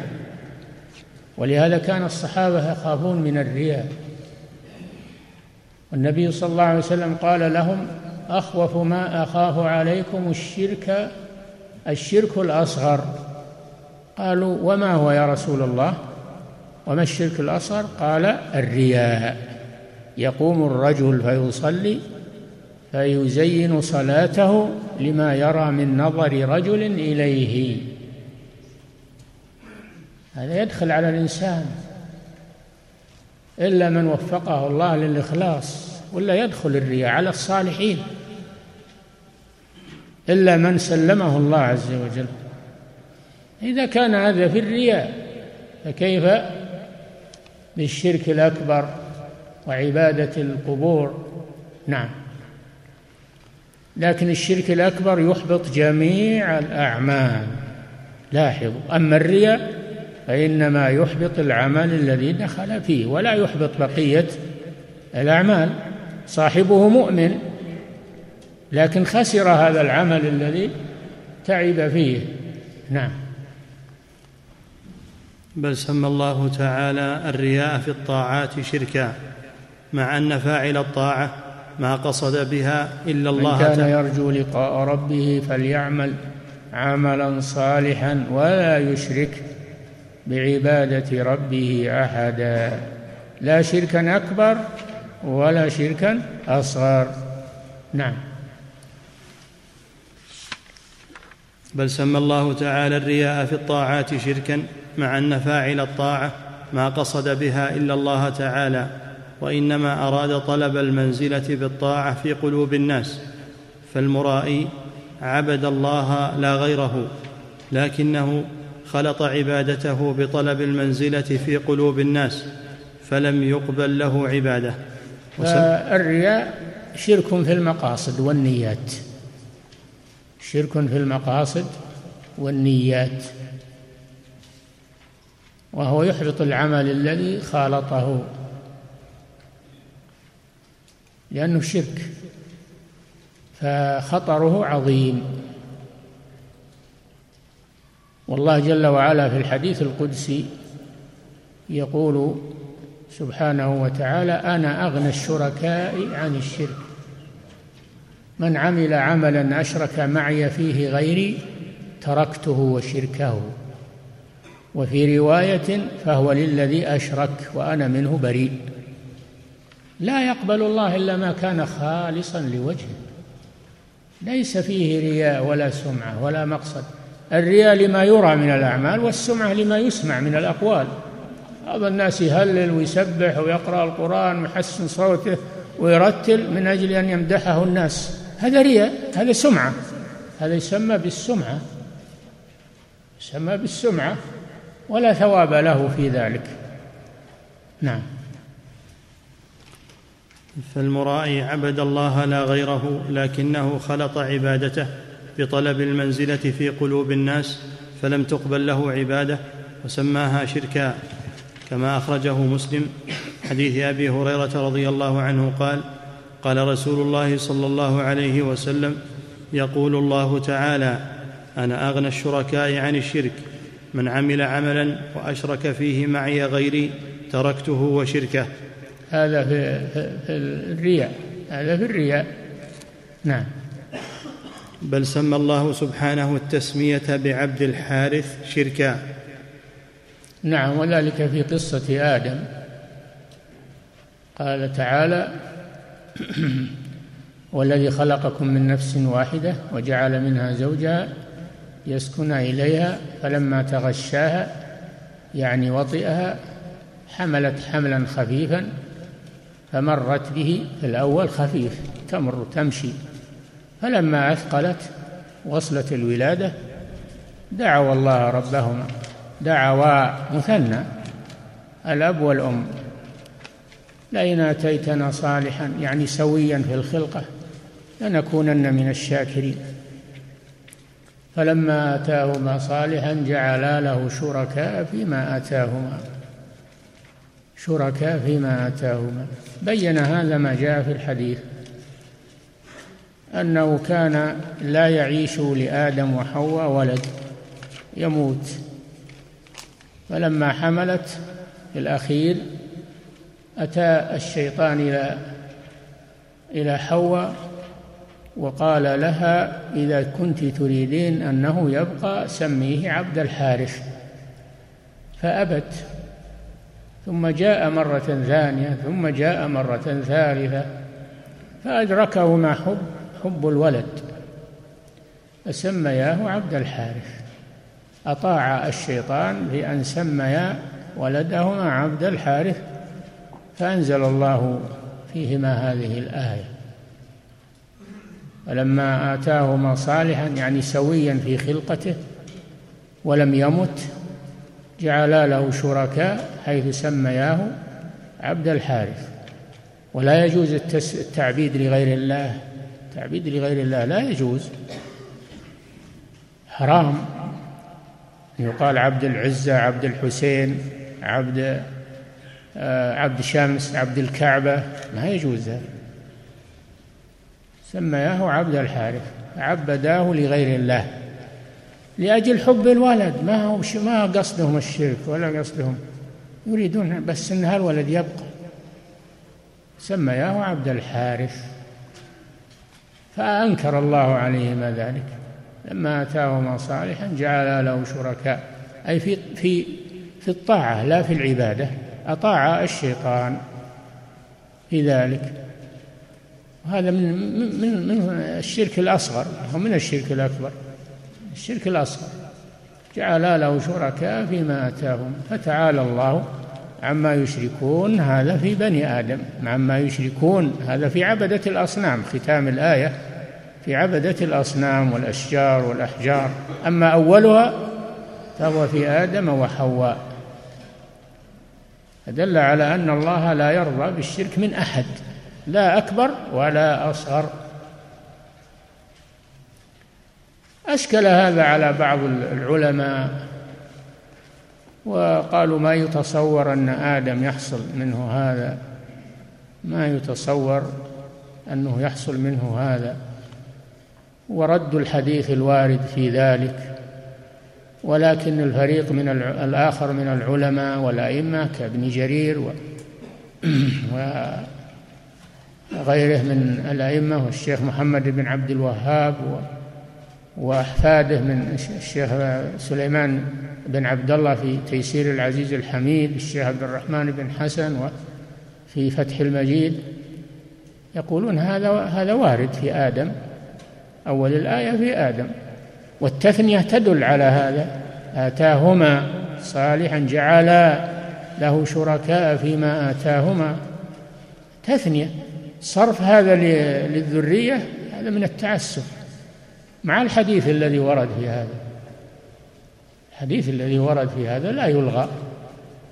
[SPEAKER 2] ولهذا كان الصحابة يخافون من الرياء. والنبي صلى الله عليه وسلم قال لهم أخوف ما أخاف عليكم الشرك الشرك الأصغر. قالوا وما هو يا رسول الله؟ وما الشرك الأصغر؟ قال الرياء. يقوم الرجل فيصلي فيزين صلاته لما يرى من نظر رجل إليه. هذا يدخل على الإنسان. إلا من وفقه الله للإخلاص ولا يدخل الرياء على الصالحين. إلا من سلمه الله عز وجل. إذا كان هذا في الرياء فكيف بالشرك الأكبر؟ وعبادة القبور. نعم. لكن الشرك الأكبر يحبط جميع الأعمال. لاحظوا. أما الرياء فإنما يحبط العمل الذي دخل فيه ولا يحبط بقية الأعمال. صاحبه مؤمن لكن خسر هذا العمل الذي تعب فيه. نعم.
[SPEAKER 1] بل سمى الله تعالى الرياء في الطاعات شركا. مع أن فاعل الطاعة ما قصد بها إلا الله
[SPEAKER 2] من كان يرجو لقاء ربه فليعمل عملا صالحا ولا يشرك بعبادة ربه أحدا. لا شركا أكبر ولا شركا أصغر. نعم.
[SPEAKER 1] بل سمى الله تعالى الرياء في الطاعات شركا مع أن فاعل الطاعة ما قصد بها إلا الله تعالى. وإنما أراد طلب المنزلة بالطاعة في قلوب الناس فالمرائي عبد الله لا غيره لكنه خلط عبادته بطلب المنزلة في قلوب الناس فلم يقبل له عبادة.
[SPEAKER 2] الرياء شرك في المقاصد والنيات. شرك في المقاصد والنيات. وهو يحبط العمل الذي خالطه. لأنه شرك. فخطره عظيم. والله جل وعلا في الحديث القدسي يقول سبحانه وتعالى أنا أغنى الشركاء عن الشرك. من عمل عملا أشرك معي فيه غيري تركته وشركه. وفي رواية فهو للذي أشرك وأنا منه بريء. لا يقبل الله إلا ما كان خالصا لوجهه. ليس فيه رياء ولا سمعة ولا مقصد. الرياء لما يرى من الأعمال والسمعة لما يسمع من الأقوال. بعض الناس يهلل ويسبح ويقرأ القرآن ويحسن صوته ويرتل من أجل أن يمدحه الناس. هذا رياء هذا سمعة. هذا يسمى بالسمعة. يسمى بالسمعة ولا ثواب له في ذلك. نعم.
[SPEAKER 1] فالمرائي عبد الله لا غيره لكنه خلط عبادته بطلب المنزلة في قلوب الناس فلم تقبل له عبادة وسماها شركا كما أخرجه مسلم حديث أبي هريرة رضي الله عنه قال قال رسول الله صلى الله عليه وسلم يقول الله تعالى أنا أغنى الشركاء عن الشرك من عمل عملا وأشرك فيه معي غيري تركته وشركه.
[SPEAKER 2] هذا في, في الرياء هذا في الرياء. نعم.
[SPEAKER 1] بل سمى الله سبحانه التسمية بعبد الحارث شركا.
[SPEAKER 2] نعم وذلك في قصة آدم. قال تعالى والذي خلقكم من نفس واحدة وجعل منها زوجها يسكن إليها فلما تغشاها يعني وطئها حملت حملا خفيفا فمرت به في الأول خفيف تمر تمشي. فلما أثقلت وصلت الولادة دعوا الله ربهما دعوا مثنى الأب والأم. لئن آتيتنا صالحا يعني سويا في الخلقة لنكونن من الشاكرين. فلما آتاهما صالحا جعلا له شركاء فيما آتاهما. شركاء فيما آتاهما. بين هذا ما جاء في الحديث أنه كان لا يعيش لآدم وحواء ولد يموت. فلما حملت في الأخير أتى الشيطان إلى إلى حواء وقال لها إذا كنت تريدين أنه يبقى سميه عبد الحارث. فأبت. ثم جاء مرة ثانية ثم جاء مرة ثالثة فأدركهما حب حب الولد. فسمياه عبد الحارث. أطاع الشيطان بأن سميا ولدهما عبد الحارث فأنزل الله فيهما هذه الآية. فلما آتاهما صالحا يعني سويا في خلقته ولم يمت جعلا له شركاء حيث سمياه عبد الحارث. ولا يجوز التعبيد لغير الله. التعبيد لغير الله لا يجوز. حرام. يقال عبد العزة عبد الحسين عبد آه، عبد شمس عبد الكعبة. ما يجوز هذا سمياه عبد الحارث. عبداه لغير الله. لأجل حب الولد. ما هو ما قصدهم الشرك ولا قصدهم يريدون بس أن هالولد يبقى. سمياه عبد الحارث. فأنكر الله عليهما ذلك. لما آتاهما صالحا جعل له شركاء. أي في في في الطاعة لا في العبادة. أطاع الشيطان في ذلك. وهذا من من من الشرك الأصغر ومن الشرك الأكبر. الشرك الأصغر. جعل له شركاء فيما آتاهم فتعالى الله عما يشركون هذا في بني آدم عما يشركون هذا في عبدة الأصنام. ختام الآية في عبدة الأصنام والأشجار والأحجار. أما أولها فهو في آدم وحواء. فدل على أن الله لا يرضى بالشرك من أحد لا أكبر ولا أصغر. أشكل هذا على بعض العلماء وقالوا ما يتصور أن آدم يحصل منه هذا. ما يتصور أنه يحصل منه هذا. ورد الحديث الوارد في ذلك ولكن الفريق من الآخر من العلماء والأئمة كابن جرير و غيره من الأئمة والشيخ محمد بن عبد الوهاب وأحفاده من الشيخ سليمان بن عبد الله في تيسير العزيز الحميد الشيخ عبد الرحمن بن حسن وفي فتح المجيد. يقولون هذا هذا وارد في آدم أول الآية في آدم. والتثنية تدل على هذا. آتاهما صالحا جعلا له شركاء فيما آتاهما. تثنية صرف هذا للذرية هذا من التعسف. مع الحديث الذي ورد في هذا. الحديث الذي ورد في هذا لا يلغى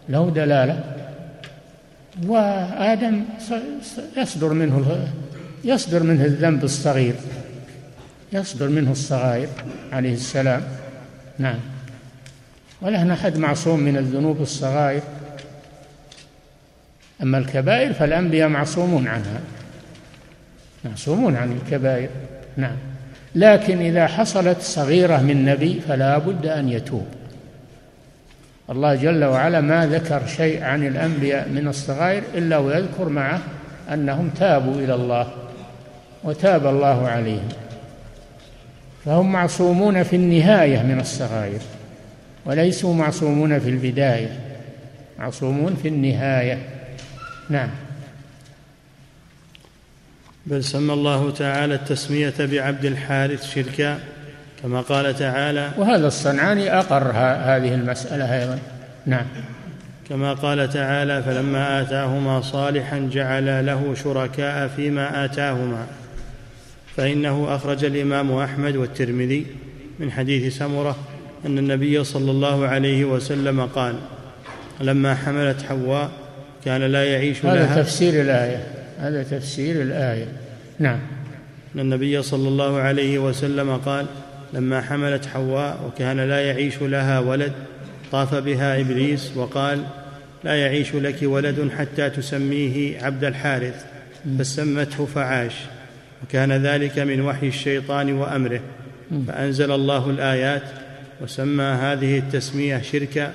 [SPEAKER 2] له دلالة. وآدم يصدر منه يصدر منه الذنب الصغير يصدر منه الصغائر عليه السلام. نعم. ولا أحد معصوم من الذنوب الصغائر. أما الكبائر فالأنبياء معصومون عنها معصومون عن الكبائر. نعم. لكن إذا حصلت صغيرة من نبي فلا بد أن يتوب. الله جل وعلا ما ذكر شيء عن الأنبياء من الصغائر إلا ويذكر معه أنهم تابوا إلى الله وتاب الله عليهم. فهم معصومون في النهاية من الصغائر وليسوا معصومون في البداية معصومون في النهاية. نعم.
[SPEAKER 1] بل سمى الله تعالى التسمية بعبد الحارث شركا كما قال تعالى
[SPEAKER 2] وهذا الصنعاني أقر هذه المسألة أيضا. نعم.
[SPEAKER 1] كما قال تعالى فلما آتاهما صالحا جعل له شركاء فيما آتاهما. فإنه أخرج الإمام أحمد والترمذي من حديث سمرة أن النبي صلى الله عليه وسلم قال لما حملت حواء كان لا يعيش
[SPEAKER 2] هذا
[SPEAKER 1] لها
[SPEAKER 2] تفسير الآية. هذا تفسير الآية. نعم.
[SPEAKER 1] أن النبي صلى الله عليه وسلم قال لما حملت حواء وكان لا يعيش لها ولد طاف بها إبليس وقال لا يعيش لك ولد حتى تسميه عبد الحارث فسمته فعاش وكان ذلك من وحي الشيطان وأمره. فأنزل الله الآيات وسمى هذه التسمية شركا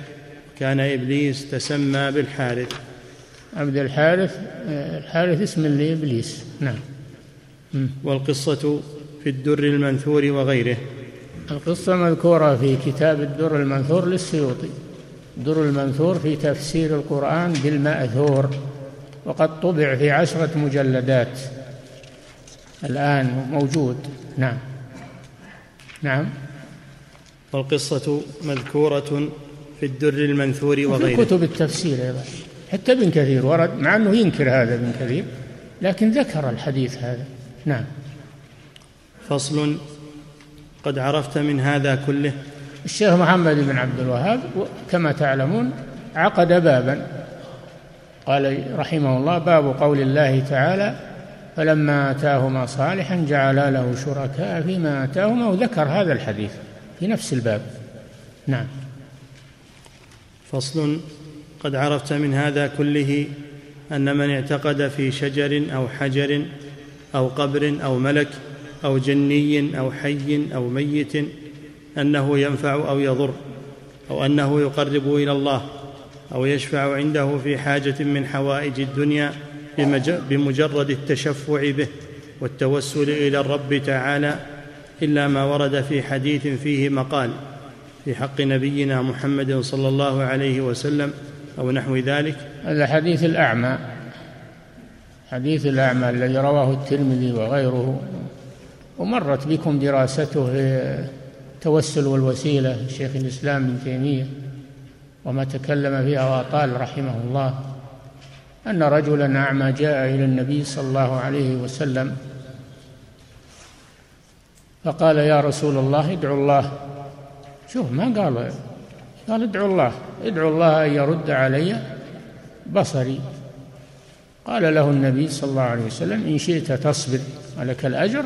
[SPEAKER 1] كان إبليس تسمى بالحارث.
[SPEAKER 2] عبد الحارث الحارث اسم لإبليس. نعم.
[SPEAKER 1] والقصة في الدر المنثور وغيره.
[SPEAKER 2] القصة مذكورة في كتاب الدر المنثور للسيوطي. الدر المنثور في تفسير القرآن بالمأثور وقد طبع في عشرة مجلدات. الآن موجود. نعم. نعم.
[SPEAKER 1] والقصة مذكورة في الدر المنثور وغيره.
[SPEAKER 2] في كتب التفسير أيضا. حتى ابن كثير ورد مع أنه ينكر هذا ابن كثير لكن ذكر الحديث هذا. نعم.
[SPEAKER 1] فصل. قد عرفت من هذا كله.
[SPEAKER 2] الشيخ محمد بن عبد الوهاب كما تعلمون عقد بابا. قال رحمه الله باب قول الله تعالى فلما آتاهما صالحا جعلا له شركاء فيما آتاهما وذكر هذا الحديث في نفس الباب. نعم.
[SPEAKER 1] فصل. قد عرفت من هذا كله أن من اعتقد في شجر أو حجر أو قبر أو ملك أو جني أو حي أو ميت أنه ينفع أو يضر أو أنه يقرب إلى الله أو يشفع عنده في حاجة من حوائج الدنيا بمجرد التشفع به والتوسل إلى الرب تعالى إلا ما ورد في حديث فيه مقال في حق نبينا محمد صلى الله عليه وسلم أو نحو ذلك؟
[SPEAKER 2] هذا حديث الأعمى. حديث الأعمى الذي رواه الترمذي وغيره. ومرت بكم دراسته في التوسل والوسيلة شيخ الإسلام ابن تيمية وما تكلم فيها واطال رحمه الله أن رجلا أعمى جاء إلى النبي صلى الله عليه وسلم فقال يا رسول الله ادعو الله. شوف ما قال قال ادعو الله ادعو الله أن يرد علي بصري. قال له النبي صلى الله عليه وسلم إن شئت تصبر ولك الأجر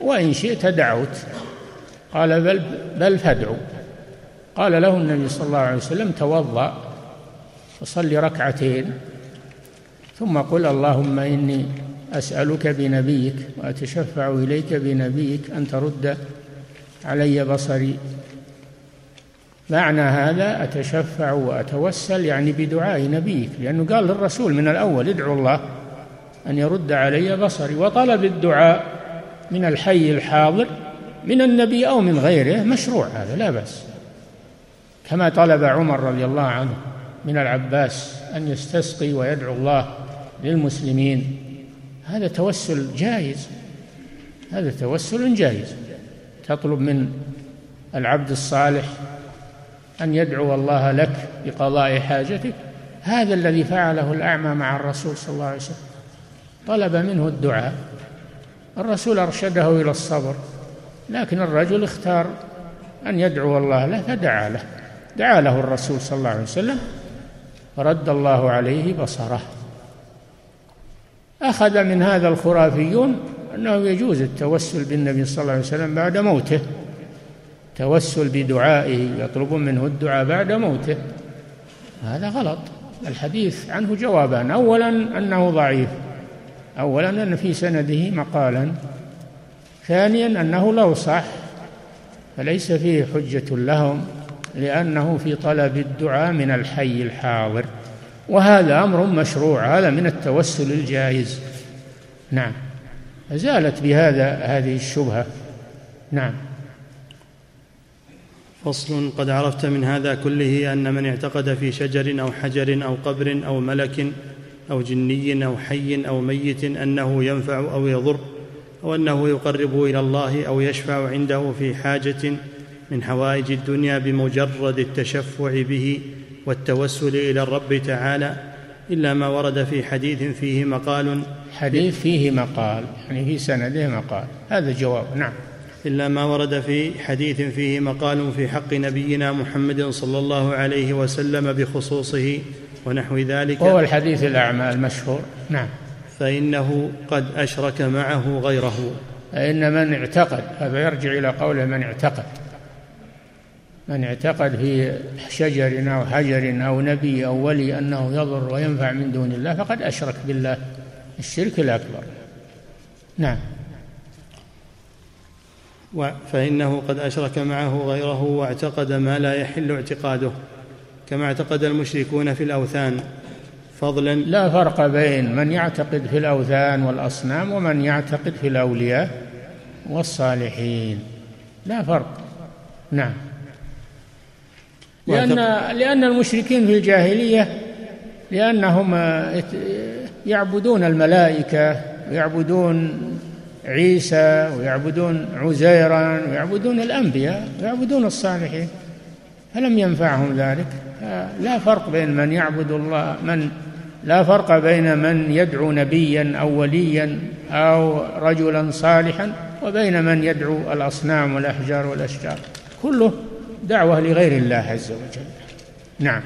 [SPEAKER 2] وإن شئت دعوت. قال بل بل فادعو. قال له النبي صلى الله عليه وسلم توضأ وصل ركعتين ثم قل اللهم إني أسألك بنبيك وأتشفع إليك بنبيك أن ترد علي بصري. معنى هذا أتشفع وأتوسل يعني بدعاء نبيك لأنه قال للرسول من الأول ادعو الله أن يرد علي بصري وطلب الدعاء من الحي الحاضر من النبي أو من غيره مشروع هذا لا بأس. كما طلب عمر رضي الله عنه من العباس أن يستسقي ويدعو الله للمسلمين. هذا توسل جائز هذا توسل جائز. تطلب من العبد الصالح أن يدعو الله لك بقضاء حاجتك. هذا الذي فعله الأعمى مع الرسول صلى الله عليه وسلم. طلب منه الدعاء. الرسول أرشده إلى الصبر لكن الرجل اختار أن يدعو الله له فدعا له. دعا له الرسول صلى الله عليه وسلم فرد الله عليه بصره. أخذ من هذا الخرافيون أنه يجوز التوسل بالنبي صلى الله عليه وسلم بعد موته. توسل بدعائه يطلبون منه الدعاء بعد موته. هذا غلط. الحديث عنه جوابان. أولا أنه ضعيف. أولا أن في سنده مقالا. ثانيا أنه لو صح. فليس فيه حجة لهم لأنه في طلب الدعاء من الحي الحاضر. وهذا أمر مشروع. هذا من التوسل الجائز. نعم. زالت بهذا هذه الشبهة. نعم.
[SPEAKER 1] فصل قد عرفت من هذا كله أن من اعتقد في شجر أو حجر أو قبر أو ملك أو جني أو حي أو ميت أنه ينفع أو يضر أو أنه يقرب إلى الله أو يشفع عنده في حاجة من حوائج الدنيا بمجرد التشفع به والتوسل إلى الرب تعالى إلا ما ورد في حديث فيه مقال.
[SPEAKER 2] حديث فيه مقال يعني في سنده مقال. هذا جواب نعم.
[SPEAKER 1] إلا ما ورد في حديث فيه مقال في حق نبينا محمد صلى الله عليه وسلم بخصوصه ونحو ذلك.
[SPEAKER 2] وهو الحديث الأعمى المشهور. نعم.
[SPEAKER 1] فإنه قد أشرك معه غيره.
[SPEAKER 2] فإن من اعتقد هذا يرجع إلى قوله من اعتقد. من اعتقد في شجر أو حجر أو نبي أو ولي أنه يضر وينفع من دون الله فقد أشرك بالله. الشرك الأكبر. نعم.
[SPEAKER 1] فإنه قد أشرك معه غيره واعتقد ما لا يحل اعتقاده كما اعتقد المشركون في الأوثان. فضلا
[SPEAKER 2] لا فرق بين من يعتقد في الأوثان والأصنام ومن يعتقد في الأولياء والصالحين. لا فرق. نعم. لأن لأن المشركين في الجاهلية لأنهم يعبدون الملائكة ويعبدون عيسى ويعبدون عزيرا ويعبدون الأنبياء ويعبدون الصالحين فلم ينفعهم ذلك. لا فرق بين من يعبد الله من لا فرق بين من يدعو نبيا أو وليا أو رجلا صالحا وبين من يدعو الأصنام والأحجار والأشجار. كله دعوة لغير الله عز وجل. نعم.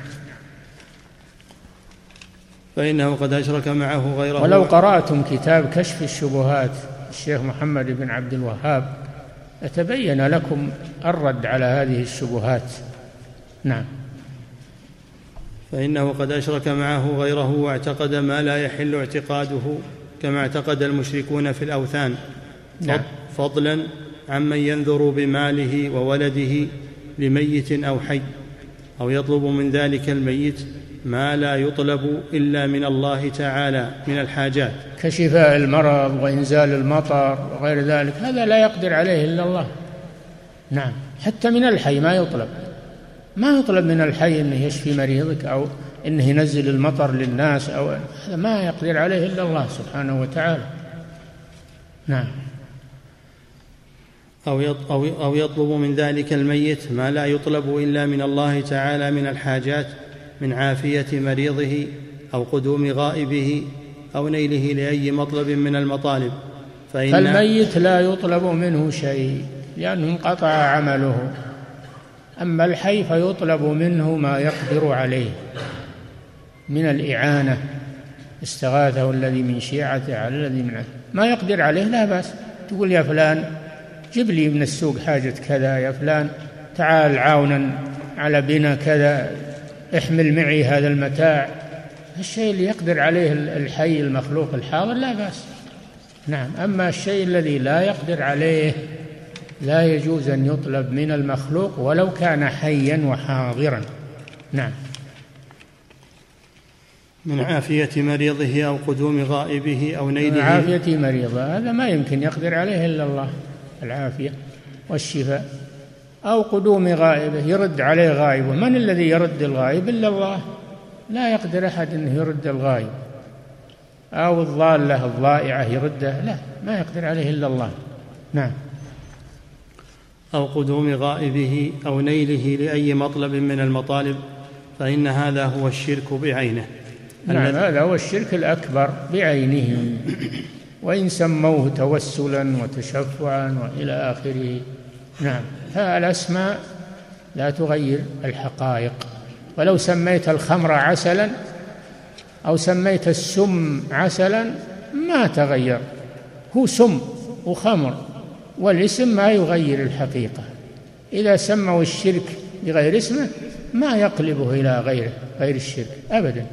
[SPEAKER 1] فإنه قد أشرك معه غيره.
[SPEAKER 2] ولو قرأتم كتاب كشف الشبهات الشيخ محمد بن عبد الوهاب يتبين لكم الرد على هذه الشبهات. نعم.
[SPEAKER 1] فإنه قد أشرك معه غيره واعتقد ما لا يحل اعتقاده كما اعتقد المشركون في الأوثان. نعم. فضلا عمن ينذر بماله وولده لميت أو حي أو يطلب من ذلك الميت ما لا يطلب إلا من الله تعالى من الحاجات.
[SPEAKER 2] كشفاء المرض وإنزال المطر وغير ذلك هذا لا يقدر عليه إلا الله. نعم حتى من الحي ما يطلب. ما يطلب من الحي إنه يشفي مريضك أو إنه ينزل المطر للناس أو هذا ما يقدر عليه إلا الله سبحانه وتعالى. نعم.
[SPEAKER 1] أو أو يطلب من ذلك الميت ما لا يطلب إلا من الله تعالى من الحاجات. من عافية مريضه أو قدوم غائبه أو نيله لأي مطلب من المطالب
[SPEAKER 2] فإن فالميت لا يطلب منه شيء لأنه انقطع عمله. أما الحي فيطلب منه ما يقدر عليه. من الإعانة استغاثه الذي من شيعته على الذي من ما يقدر عليه لا بأس. تقول يا فلان جب لي من السوق حاجة كذا يا فلان تعال عاونا على بنا كذا. احمل معي هذا المتاع. الشيء اللي يقدر عليه الحي المخلوق الحاضر لا بأس. نعم أما الشيء الذي لا يقدر عليه لا يجوز أن يطلب من المخلوق ولو كان حيا وحاضرا. نعم.
[SPEAKER 1] من عافية مريضه أو قدوم غائبه أو نيله.
[SPEAKER 2] من عافية مريضه هذا ما يمكن يقدر عليه إلا الله العافية والشفاء. أو قدوم غائبة يرد عليه غائبه من الذي يرد الغائب؟ إلا الله. لا يقدر أحد أنه يرد الغائب. أو الضالة الضائعة يرده؟ لا ما يقدر عليه إلا الله. نعم.
[SPEAKER 1] أو قدوم غائبه أو نيله لأي مطلب من المطالب فإن هذا هو الشرك بعينه.
[SPEAKER 2] نعم هذا هو الشرك الأكبر بعينه. وإن سموه توسلا وتشفعا وإلى آخره. نعم. فالأسماء لا تغير الحقائق. ولو سميت الخمر عسلا أو سميت السم عسلا ما تغير. هو سم وخمر والاسم ما يغير الحقيقة. إذا سموا الشرك بغير اسمه ما يقلبه إلى غيره غير الشرك أبدا.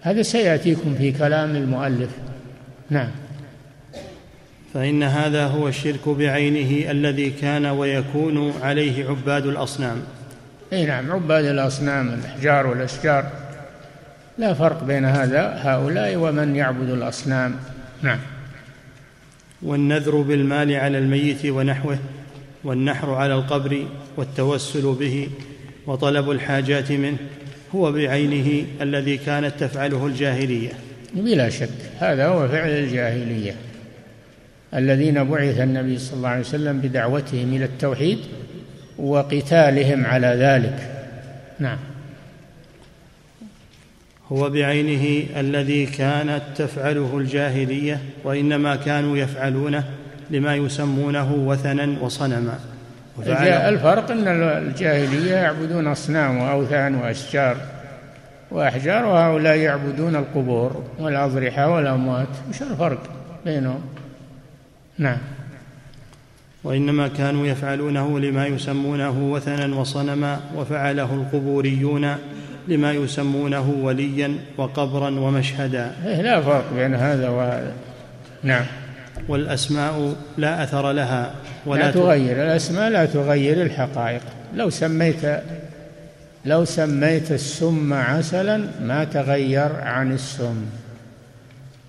[SPEAKER 2] هذا سيأتيكم في كلام المؤلف. نعم.
[SPEAKER 1] فإن هذا هو الشرك بعينه الذي كان ويكون عليه عباد الأصنام.
[SPEAKER 2] أي نعم عباد الأصنام الأحجار والأشجار. لا فرق بين هذا هؤلاء ومن يعبد الأصنام. نعم.
[SPEAKER 1] والنذر بالمال على الميت ونحوه والنحر على القبر والتوسل به وطلب الحاجات منه هو بعينه الذي كانت تفعله الجاهلية.
[SPEAKER 2] بلا شك هذا هو فعل الجاهلية. الذين بعث النبي صلى الله عليه وسلم بدعوتهم إلى التوحيد وقتالهم على ذلك. نعم.
[SPEAKER 1] هو بعينه الذي كانت تفعله الجاهلية وإنما كانوا يفعلونه لما يسمونه وثنا وصنما.
[SPEAKER 2] الفرق إن الجاهلية يعبدون أصنام وأوثان وأشجار وأحجار وهؤلاء يعبدون القبور والأضرحة والأموات. وش الفرق بينهم. نعم.
[SPEAKER 1] وإنما كانوا يفعلونه لما يسمونه وثنا وصنما وفعله القبوريون لما يسمونه وليا وقبرا ومشهدا.
[SPEAKER 2] إيه لا فرق بين هذا وهذا نعم.
[SPEAKER 1] والأسماء لا أثر لها
[SPEAKER 2] ولا لا تغير. الأسماء لا تغير الحقائق. لو سميت لو سميت السم عسلا ما تغير عن السم.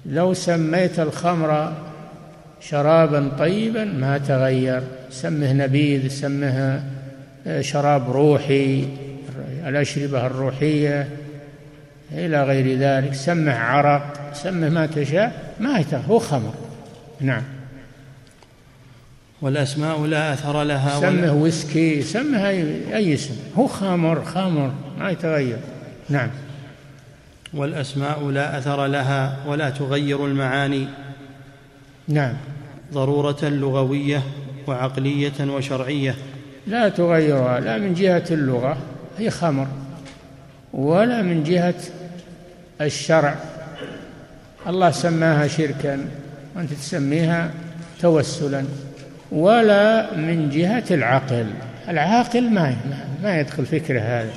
[SPEAKER 2] لو سميت الخمر شرابا طيبا ما تغير. سمه نبيذ سمه شراب روحي الأشربة الروحية إلى غير ذلك. سمه عرق سمه ما تشاء ما هو خمر. نعم.
[SPEAKER 1] والأسماء لا أثر لها
[SPEAKER 2] سمه ويسكي سمه أي اسم. هو خمر خمر ما يتغير. نعم.
[SPEAKER 1] والأسماء لا أثر لها ولا تغير المعاني.
[SPEAKER 2] نعم.
[SPEAKER 1] ضرورة لغوية وعقلية وشرعية.
[SPEAKER 2] لا تغيرها لا من جهة اللغة هي خمر ولا من جهة الشرع. الله سماها شركا وأنت تسميها توسلا ولا من جهة العقل. العاقل ما ما يدخل فكره هذا.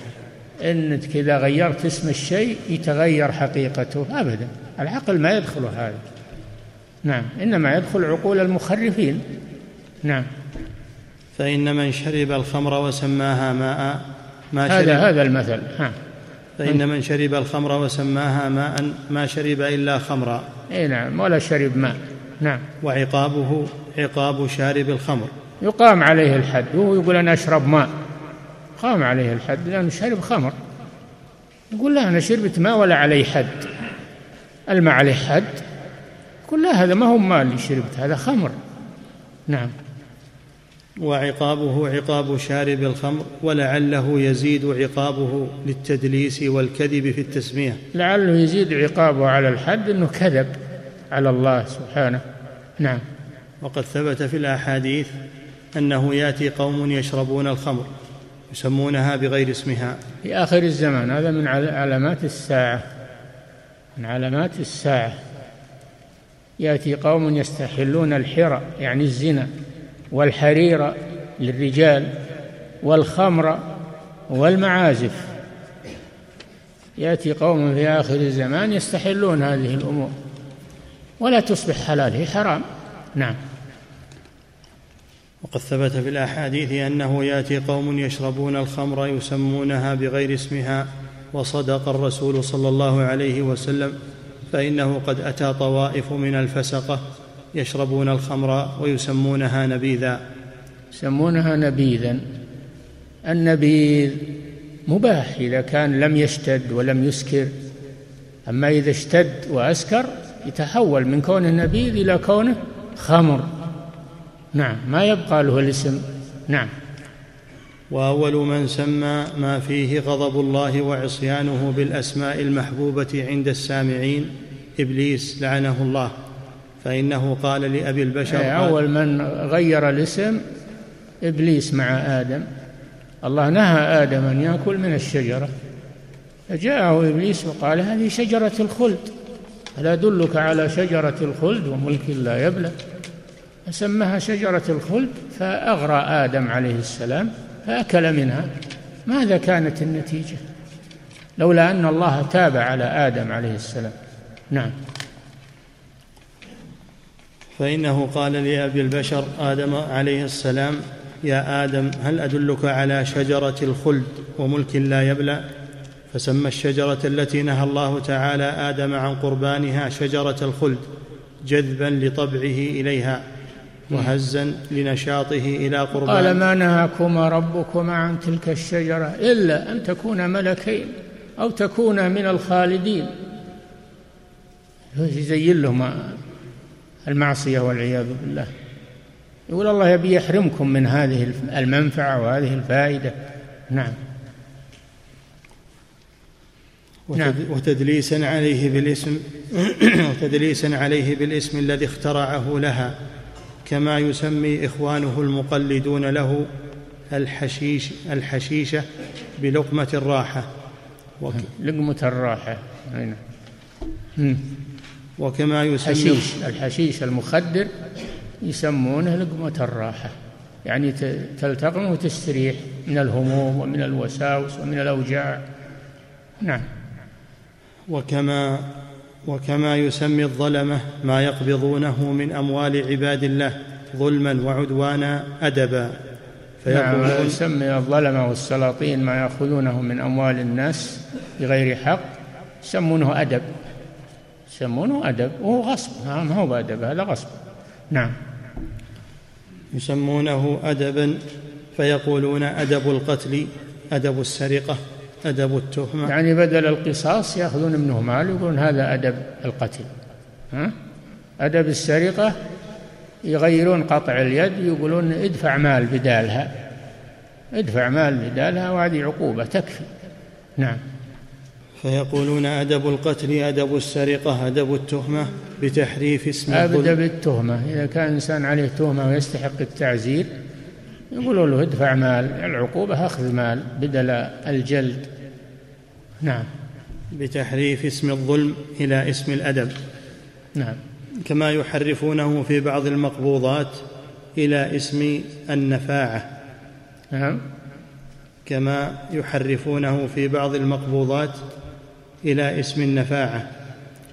[SPEAKER 2] إنك إذا غيرت اسم الشيء يتغير حقيقته ابدا. العقل ما يدخل هذا. نعم. إنما يدخل عقول المخرفين. نعم.
[SPEAKER 1] فإن من شرب الخمر وسماها ماء ما
[SPEAKER 2] هذا شرب هذا المثل. ها.
[SPEAKER 1] فإن من شرب الخمر وسماها ماء ما شرب إلا خمرا.
[SPEAKER 2] أي نعم. ولا شرب ماء. نعم.
[SPEAKER 1] وعقابه عقاب شارب الخمر.
[SPEAKER 2] يقام عليه الحد. وهو يقول أنا أشرب ماء. قام عليه الحد. لأنه شرب خمر. يقول لا أنا شربت ماء ولا علي حد. الماء عليه حد؟ لا هذا ما هو ماء اللي شربت هذا خمر. نعم.
[SPEAKER 1] وعقابه عقاب شارب الخمر ولعله يزيد عقابه للتدليس والكذب في التسمية.
[SPEAKER 2] لعله يزيد عقابه على الحد إنه كذب على الله سبحانه. نعم.
[SPEAKER 1] وقد ثبت في الأحاديث أنه يأتي قوم يشربون الخمر يسمونها بغير اسمها.
[SPEAKER 2] في آخر الزمان هذا من علامات الساعة. من علامات الساعة. يأتي قوم يستحلون الحرى يعني الزنا والحرير للرجال والخمر والمعازف. يأتي قوم في آخر الزمان يستحلون هذه الأمور ولا تصبح حلال هي حرام. نعم.
[SPEAKER 1] وقد ثبت في الأحاديث أنه يأتي قوم يشربون الخمر يسمونها بغير اسمها وصدق الرسول صلى الله عليه وسلم فإنه قد أتى طوائف من الفسقة يشربون الخمر ويسمونها نبيذا.
[SPEAKER 2] يسمونها نبيذا. النبيذ مباح إذا كان لم يشتد ولم يسكر. أما إذا اشتد وأسكر يتحول من كونه نبيذ إلى كونه خمر. نعم ما يبقى له الاسم. نعم.
[SPEAKER 1] وأول من سمى ما فيه غضب الله وعصيانه بالأسماء المحبوبة عند السامعين إبليس لعنه الله فإنه قال لأبي البشر
[SPEAKER 2] أول من غير الاسم إبليس مع آدم. الله نهى آدم أن يأكل من الشجرة. فجاءه إبليس وقال هذه شجرة الخلد الا أدلك على شجرة الخلد وملك لا يبلى؟ فسماها شجرة الخلد فأغرى آدم عليه السلام فأكل منها. ماذا كانت النتيجة؟ لولا أن الله تاب على آدم عليه السلام. نعم.
[SPEAKER 1] فإنه قال لأبي البشر آدم عليه السلام يا آدم هل أدلك على شجرة الخلد وملك لا يبلى فسمى الشجرة التي نهى الله تعالى آدم عن قربانها شجرة الخلد جذبا لطبعه إليها وهزا لنشاطه إلى قربان
[SPEAKER 2] قال ما نهاكما ربكما عن تلك الشجرة إلا أن تكونا ملكين أو تكونا من الخالدين. يزين لهم المعصية والعياذ بالله يقول الله يبي يحرمكم من هذه المنفعة وهذه الفائدة نعم
[SPEAKER 1] نعم. وتدليسا عليه بالاسم وتدليسا عليه بالاسم الذي اخترعه لها كما يسمي إخوانه المقلدون له الحشيش الحشيشة بلقمة الراحة.
[SPEAKER 2] لقمة الراحة هنا.
[SPEAKER 1] وكما يسمي
[SPEAKER 2] حشيش الحشيش المخدر يسمونه لقمة الراحة. يعني تلتقم وتستريح من الهموم ومن الوساوس ومن الأوجاع. نعم.
[SPEAKER 1] وكما وكما يسمي الظلمة ما يقبضونه من أموال عباد الله ظلما وعدوانا أدبا.
[SPEAKER 2] فيقولون نعم يسمي الظلمة والسلاطين ما يأخذونه من أموال الناس بغير حق يسمونه أدب. يسمونه أدب. وهو غصب. ما هو بأدب؟ هذا غصب. نعم.
[SPEAKER 1] يسمونه ادبا فيقولون أدب القتل أدب السرقة أدب التهمة.
[SPEAKER 2] يعني بدل القصاص يأخذون منه مال يقولون هذا أدب القتل. ها؟ أدب السرقة يغيرون قطع اليد يقولون ادفع مال بدالها. ادفع مال بدالها وهذه عقوبة تكفي. نعم.
[SPEAKER 1] فيقولون أدب القتل أدب السرقة أدب التهمة بتحريف اسم
[SPEAKER 2] أبدأ بالتهمة إذا كان إنسان عليه تهمة ويستحق التعزير يقولوا له ادفع مال العقوبة أخذ مال بدل الجلد. نعم.
[SPEAKER 1] بتحريف اسم الظلم إلى اسم الأدب.
[SPEAKER 2] نعم.
[SPEAKER 1] كما يحرفونه في بعض المقبوضات إلى اسم النفاعة.
[SPEAKER 2] نعم.
[SPEAKER 1] كما يحرفونه في بعض المقبوضات إلى اسم النفاعة.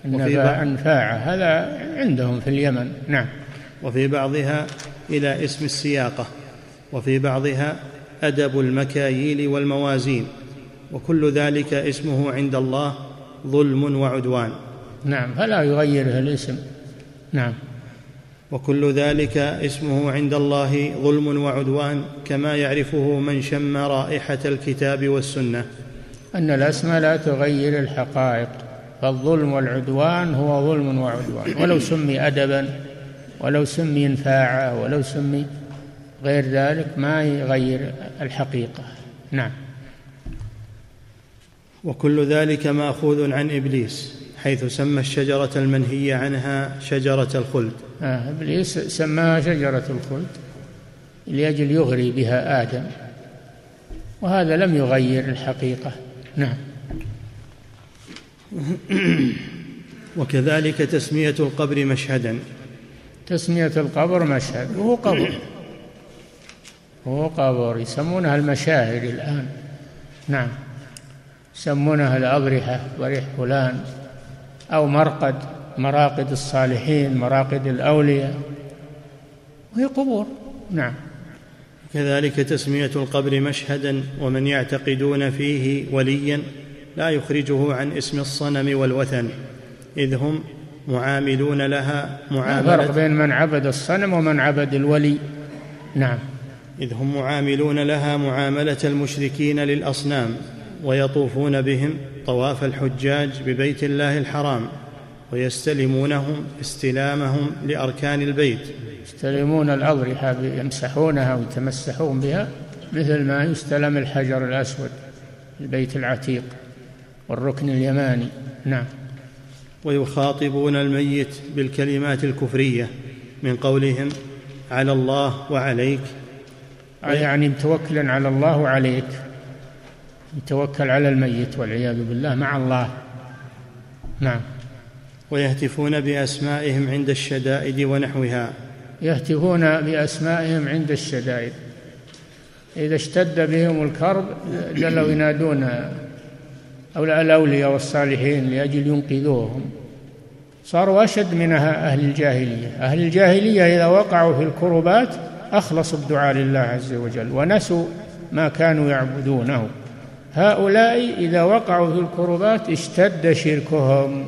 [SPEAKER 2] النفاعة النفاعة هذا عندهم في اليمن. نعم.
[SPEAKER 1] وفي بعضها إلى اسم السياقة. وفي بعضها أدب المكاييل والموازين. وكل ذلك اسمه عند الله ظلم وعدوان.
[SPEAKER 2] نعم فلا يغيره الاسم. نعم.
[SPEAKER 1] وكل ذلك اسمه عند الله ظلم وعدوان كما يعرفه من شم رائحة الكتاب والسنة.
[SPEAKER 2] أن الأسماء لا تغير الحقائق فالظلم والعدوان هو ظلم وعدوان. ولو سمي ادبا ولو سمي انفاعه ولو سمي غير ذلك ما يغير الحقيقة. نعم.
[SPEAKER 1] وكل ذلك مأخوذ عن إبليس حيث سمى الشجرة المنهي عنها شجرة الخلد.
[SPEAKER 2] آه إبليس سماها شجرة الخلد لأجل يغري بها آدم وهذا لم يغير الحقيقة. نعم.
[SPEAKER 1] وكذلك تسمية القبر مشهدا.
[SPEAKER 2] تسمية القبر مشهد. وهو قبر. هو قبر. يسمونها المشاهد الآن. نعم. يسمونها الأضرحة. ضريح فلان. أو مرقد. مراقد الصالحين. مراقد الأولياء. وهي قبور. نعم.
[SPEAKER 1] كذلك تسمية القبر مشهدا ومن يعتقدون فيه وليا لا يخرجه عن اسم الصنم والوثن إذ هم معاملون لها معاملة
[SPEAKER 2] فرق بين من عبد الصنم ومن عبد الولي. نعم.
[SPEAKER 1] إذ هم معاملون لها معاملة المشركين للأصنام ويطوفون بهم طواف الحجاج ببيت الله الحرام. ويستلمونهم استلامهم لأركان البيت.
[SPEAKER 2] يستلمون الاضرحه يمسحونها ويتمسحون بها مثل ما يستلم الحجر الأسود البيت العتيق والركن اليماني. نعم.
[SPEAKER 1] ويخاطبون الميت بالكلمات الكفرية من قولهم على الله وعليك.
[SPEAKER 2] يعني متوكلا على الله وعليك. يتوكل على الميت والعياذ بالله مع الله. نعم.
[SPEAKER 1] ويهتفون بأسمائهم عند الشدائد ونحوها.
[SPEAKER 2] يهتفون بأسمائهم عند الشدائد. إذا اشتد بهم الكرب جلوا ينادون الأولياء والصالحين لأجل ينقذوهم. صاروا أشد من أهل الجاهلية. أهل الجاهلية إذا وقعوا في الكربات أخلصوا الدعاء لله عز وجل ونسوا ما كانوا يعبدونه. هؤلاء إذا وقعوا في الكربات اشتد شركهم.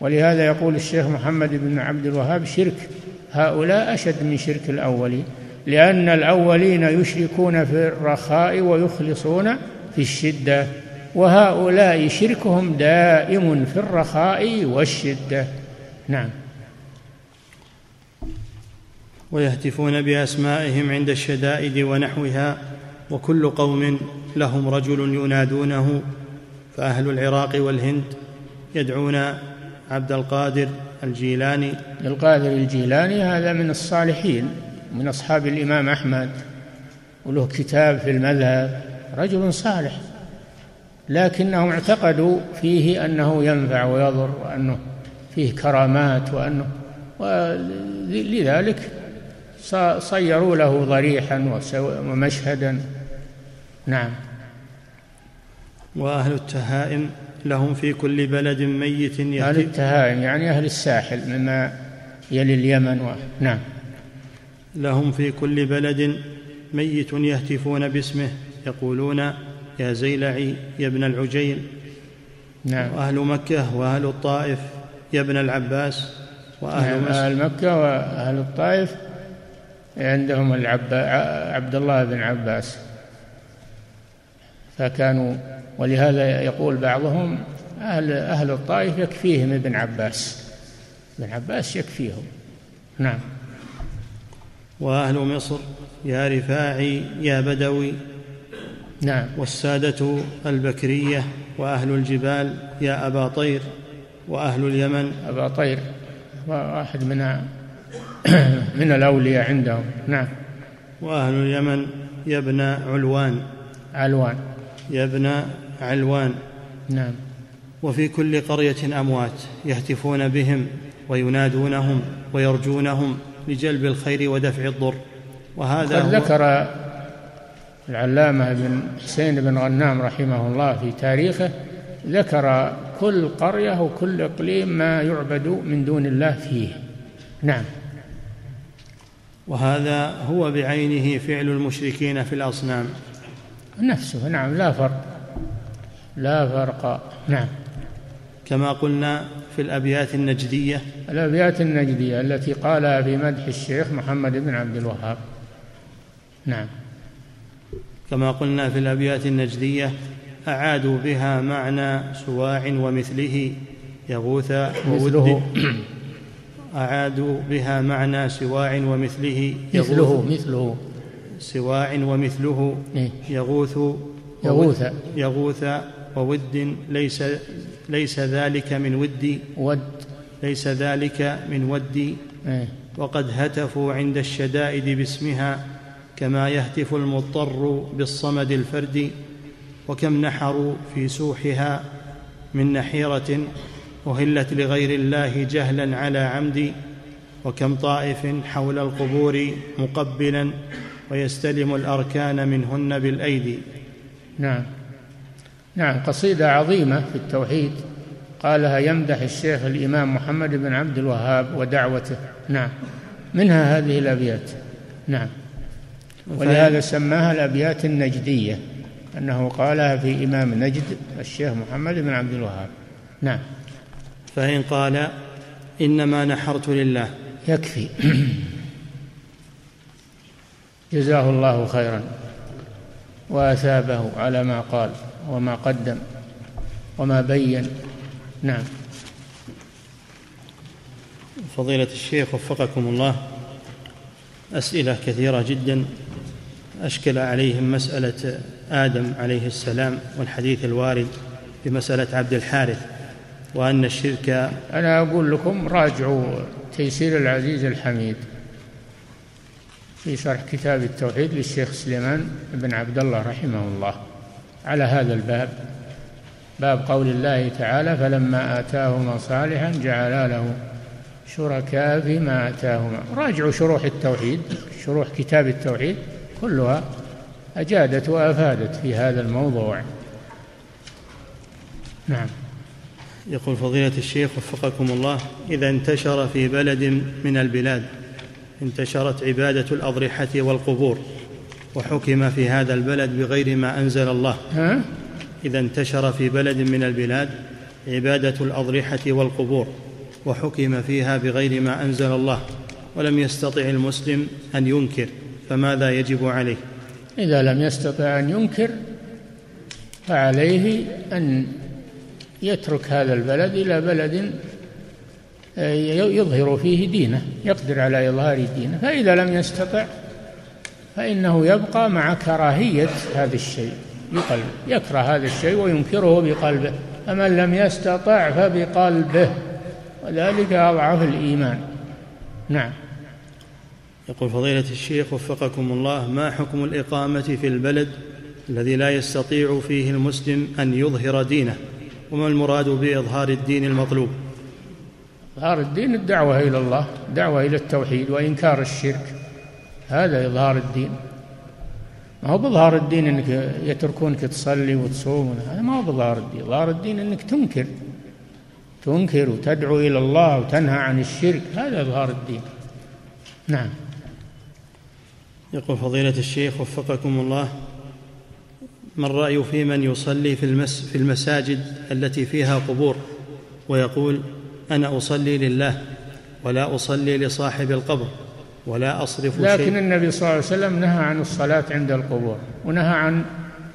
[SPEAKER 2] ولهذا يقول الشيخ محمد بن عبد الوهاب شرك. هؤلاء أشد من شرك الأولين لأن الأولين يشركون في الرخاء ويخلصون في الشدة وهؤلاء شركهم دائم في الرخاء والشدة. نعم.
[SPEAKER 1] ويهتفون بأسمائهم عند الشدائد ونحوها وكل قوم لهم رجل ينادونه فأهل العراق والهند يدعون عبد القادر الجيلاني.
[SPEAKER 2] القادر الجيلاني هذا من الصالحين من أصحاب الإمام أحمد وله كتاب في المذهب رجل صالح لكنهم اعتقدوا فيه أنه ينفع ويضر وأنه فيه كرامات وأنه ولذلك صيروا له ضريحا ومشهدا. نعم.
[SPEAKER 1] وأهل التهائم. لهم في كل بلد ميت
[SPEAKER 2] أهل التهائم يعني أهل الساحل مما يلي اليمن و... نعم.
[SPEAKER 1] لهم في كل بلد ميت يهتفون باسمه يقولون يا زيلعي يا ابن العجيل.
[SPEAKER 2] نعم.
[SPEAKER 1] وأهل مكة وأهل الطائف يا ابن العباس
[SPEAKER 2] وأهل نعم أهل مكة وأهل الطائف عندهم العب... عبد الله بن عباس. فكانوا ولهذا يقول بعضهم أهل أهل الطائف يكفيهم ابن عباس. ابن عباس يكفيهم. نعم.
[SPEAKER 1] وأهل مصر يا رفاعي يا بدوي.
[SPEAKER 2] نعم.
[SPEAKER 1] والسادة البكرية وأهل الجبال يا أبا طير وأهل اليمن.
[SPEAKER 2] أبا طير. واحد من من الأولياء عندهم. نعم.
[SPEAKER 1] وأهل اليمن يا ابن علوان.
[SPEAKER 2] علوان.
[SPEAKER 1] يا ابن علوان.
[SPEAKER 2] نعم.
[SPEAKER 1] وفي كل قرية أموات يهتفون بهم وينادونهم ويرجونهم لجلب الخير ودفع الضر. وهذا
[SPEAKER 2] قد ذكر العلامة بن حسين بن غنام رحمه الله في تاريخه ذكر كل قرية وكل إقليم ما يعبد من دون الله فيه. نعم.
[SPEAKER 1] وهذا هو بعينه فعل المشركين في الأصنام.
[SPEAKER 2] نفسه نعم لا فرق. لا فرق. نعم.
[SPEAKER 1] كما قلنا في الأبيات النجدية.
[SPEAKER 2] الأبيات النجدية التي قالها في مدح الشيخ محمد بن عبد الوهاب. نعم.
[SPEAKER 1] كما قلنا في الأبيات النجدية أعادوا بها معنى سواع ومثله يغوث
[SPEAKER 2] وود
[SPEAKER 1] أعادوا بها معنى سواع ومثله
[SPEAKER 2] يغوث. مثله مثله.
[SPEAKER 1] سواع ومثله
[SPEAKER 2] إيه؟
[SPEAKER 1] يغوث.
[SPEAKER 2] يغوث.
[SPEAKER 1] يغوث. وود ليس ليس ذلك من ودي
[SPEAKER 2] ود.
[SPEAKER 1] ليس ذلك من ودي
[SPEAKER 2] إيه؟
[SPEAKER 1] وقد هتفوا عند الشدائد باسمها كما يهتف المضطر بالصمد الفرد. وكم نحروا في سوحها من نحيرة أهلت لغير الله جهلا على عمد. وكم طائف حول القبور مقبلا ويستلم الأركان منهن بالأيدي.
[SPEAKER 2] نعم. نعم قصيدة عظيمة في التوحيد. قالها يمدح الشيخ الإمام محمد بن عبد الوهاب ودعوته. نعم منها هذه الأبيات. نعم ولهذا سماها الأبيات النجدية أنه قالها في إمام نجد الشيخ محمد بن عبد الوهاب. نعم.
[SPEAKER 1] فإن قال إنما نحرت لله.
[SPEAKER 2] يكفي. جزاه الله خيرا وأثابه على ما قال. وما قدم وما بين. نعم.
[SPEAKER 1] فضيلة الشيخ وفقكم الله أسئلة كثيرة جدا. أشكل عليهم مسألة آدم عليه السلام والحديث الوارد بمسألة عبد الحارث وأن الشرك
[SPEAKER 2] أنا أقول لكم راجعوا تيسير العزيز الحميد في شرح كتاب التوحيد للشيخ سليمان بن عبد الله رحمه الله. على هذا الباب. باب قول الله تعالى فلما آتاهما صالحا جعلا له شركاء فيما آتاهما. راجعوا شروح التوحيد شروح كتاب التوحيد كلها أجادت وأفادت في هذا الموضوع. نعم.
[SPEAKER 1] يقول فضيلة الشيخ وفقكم الله إذا انتشر في بلد من البلاد انتشرت عبادة الأضرحة والقبور وحكم في هذا البلد بغير ما أنزل الله؟ إذا انتشر في بلد من البلاد عبادة الأضرحة والقبور وحكم فيها بغير ما أنزل الله. ولم يستطع المسلم أن ينكر فماذا يجب عليه؟
[SPEAKER 2] إذا لم يستطع أن ينكر فعليه أن يترك هذا البلد إلى بلد آه، يظهر فيه دينه يقدر على إظهار دينه. فإذا لم يستطع فإنه يبقى مع كراهية هذا الشيء بقلبه يكره هذا الشيء وينكره بقلبه فمن لم يستطع فبقلبه وذلك أضعف الإيمان. نعم.
[SPEAKER 1] يقول فضيلة الشيخ وفقكم الله ما حكم الإقامة في البلد الذي لا يستطيع فيه المسلم أن يظهر دينه؟ وما المراد بإظهار الدين المطلوب؟
[SPEAKER 2] إظهار الدين الدعوة إلى الله دعوة إلى التوحيد وإنكار الشرك. هذا إظهار الدين. ما هو بإظهار الدين أنك يتركونك تصلي وتصوم هذا ما هو بإظهار الدين. إظهار الدين أنك تنكر. تنكر وتدعو إلى الله وتنهى عن الشرك. هذا إظهار الدين. نعم.
[SPEAKER 1] يقول فضيلة الشيخ وفقكم الله ما الرأي في من يصلي في, المس في المساجد التي فيها قبور؟ ويقول أنا أصلي لله ولا أصلي لصاحب القبر. ولا أصرف
[SPEAKER 2] لكن شيء النبي صلى الله عليه وسلم نهى عن الصلاة عند القبور ونهى عن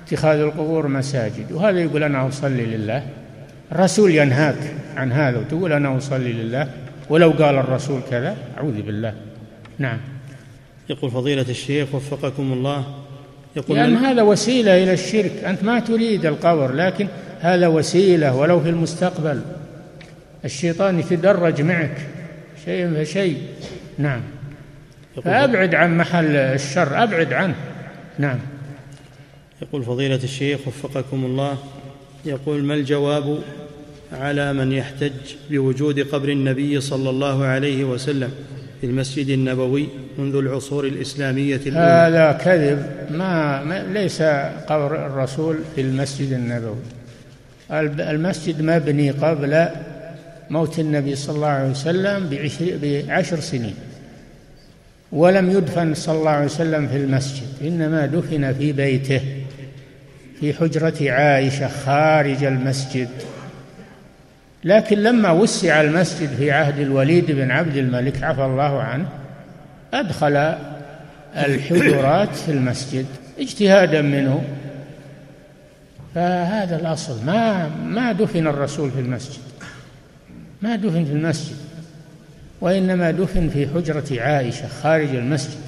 [SPEAKER 2] اتخاذ القبور مساجد. وهذا يقول أنا أصلي لله. الرسول ينهاك عن هذا وتقول أنا أصلي لله. ولو قال الرسول كذا أعوذ بالله. نعم.
[SPEAKER 1] يقول فضيلة الشيخ وفقكم الله.
[SPEAKER 2] يقول لأن هذا وسيلة إلى الشرك. أنت ما تريد القبر لكن هذا وسيلة ولو في المستقبل. الشيطان يتدرج معك. شيء فشيء نعم. فأبعد عن محل الشر أبعد عنه. نعم.
[SPEAKER 1] يقول فضيلة الشيخ وفقكم الله يقول ما الجواب على من يحتج بوجود قبر النبي صلى الله عليه وسلم في المسجد النبوي منذ العصور الإسلامية
[SPEAKER 2] الأولى؟ هذا كذب. ما, ما ليس قبر الرسول في المسجد النبوي. المسجد مبني قبل موت النبي صلى الله عليه وسلم بعشر سنين. ولم يدفن صلى الله عليه وسلم في المسجد إنما دفن في بيته في حجرة عائشة خارج المسجد. لكن لما وسع المسجد في عهد الوليد بن عبد الملك عفى الله عنه أدخل الحجرات في المسجد اجتهادا منه. فهذا الأصل ما ما دفن الرسول في المسجد ما دفن في المسجد. وإنما دفن في حجرة عائشة خارج المسجد.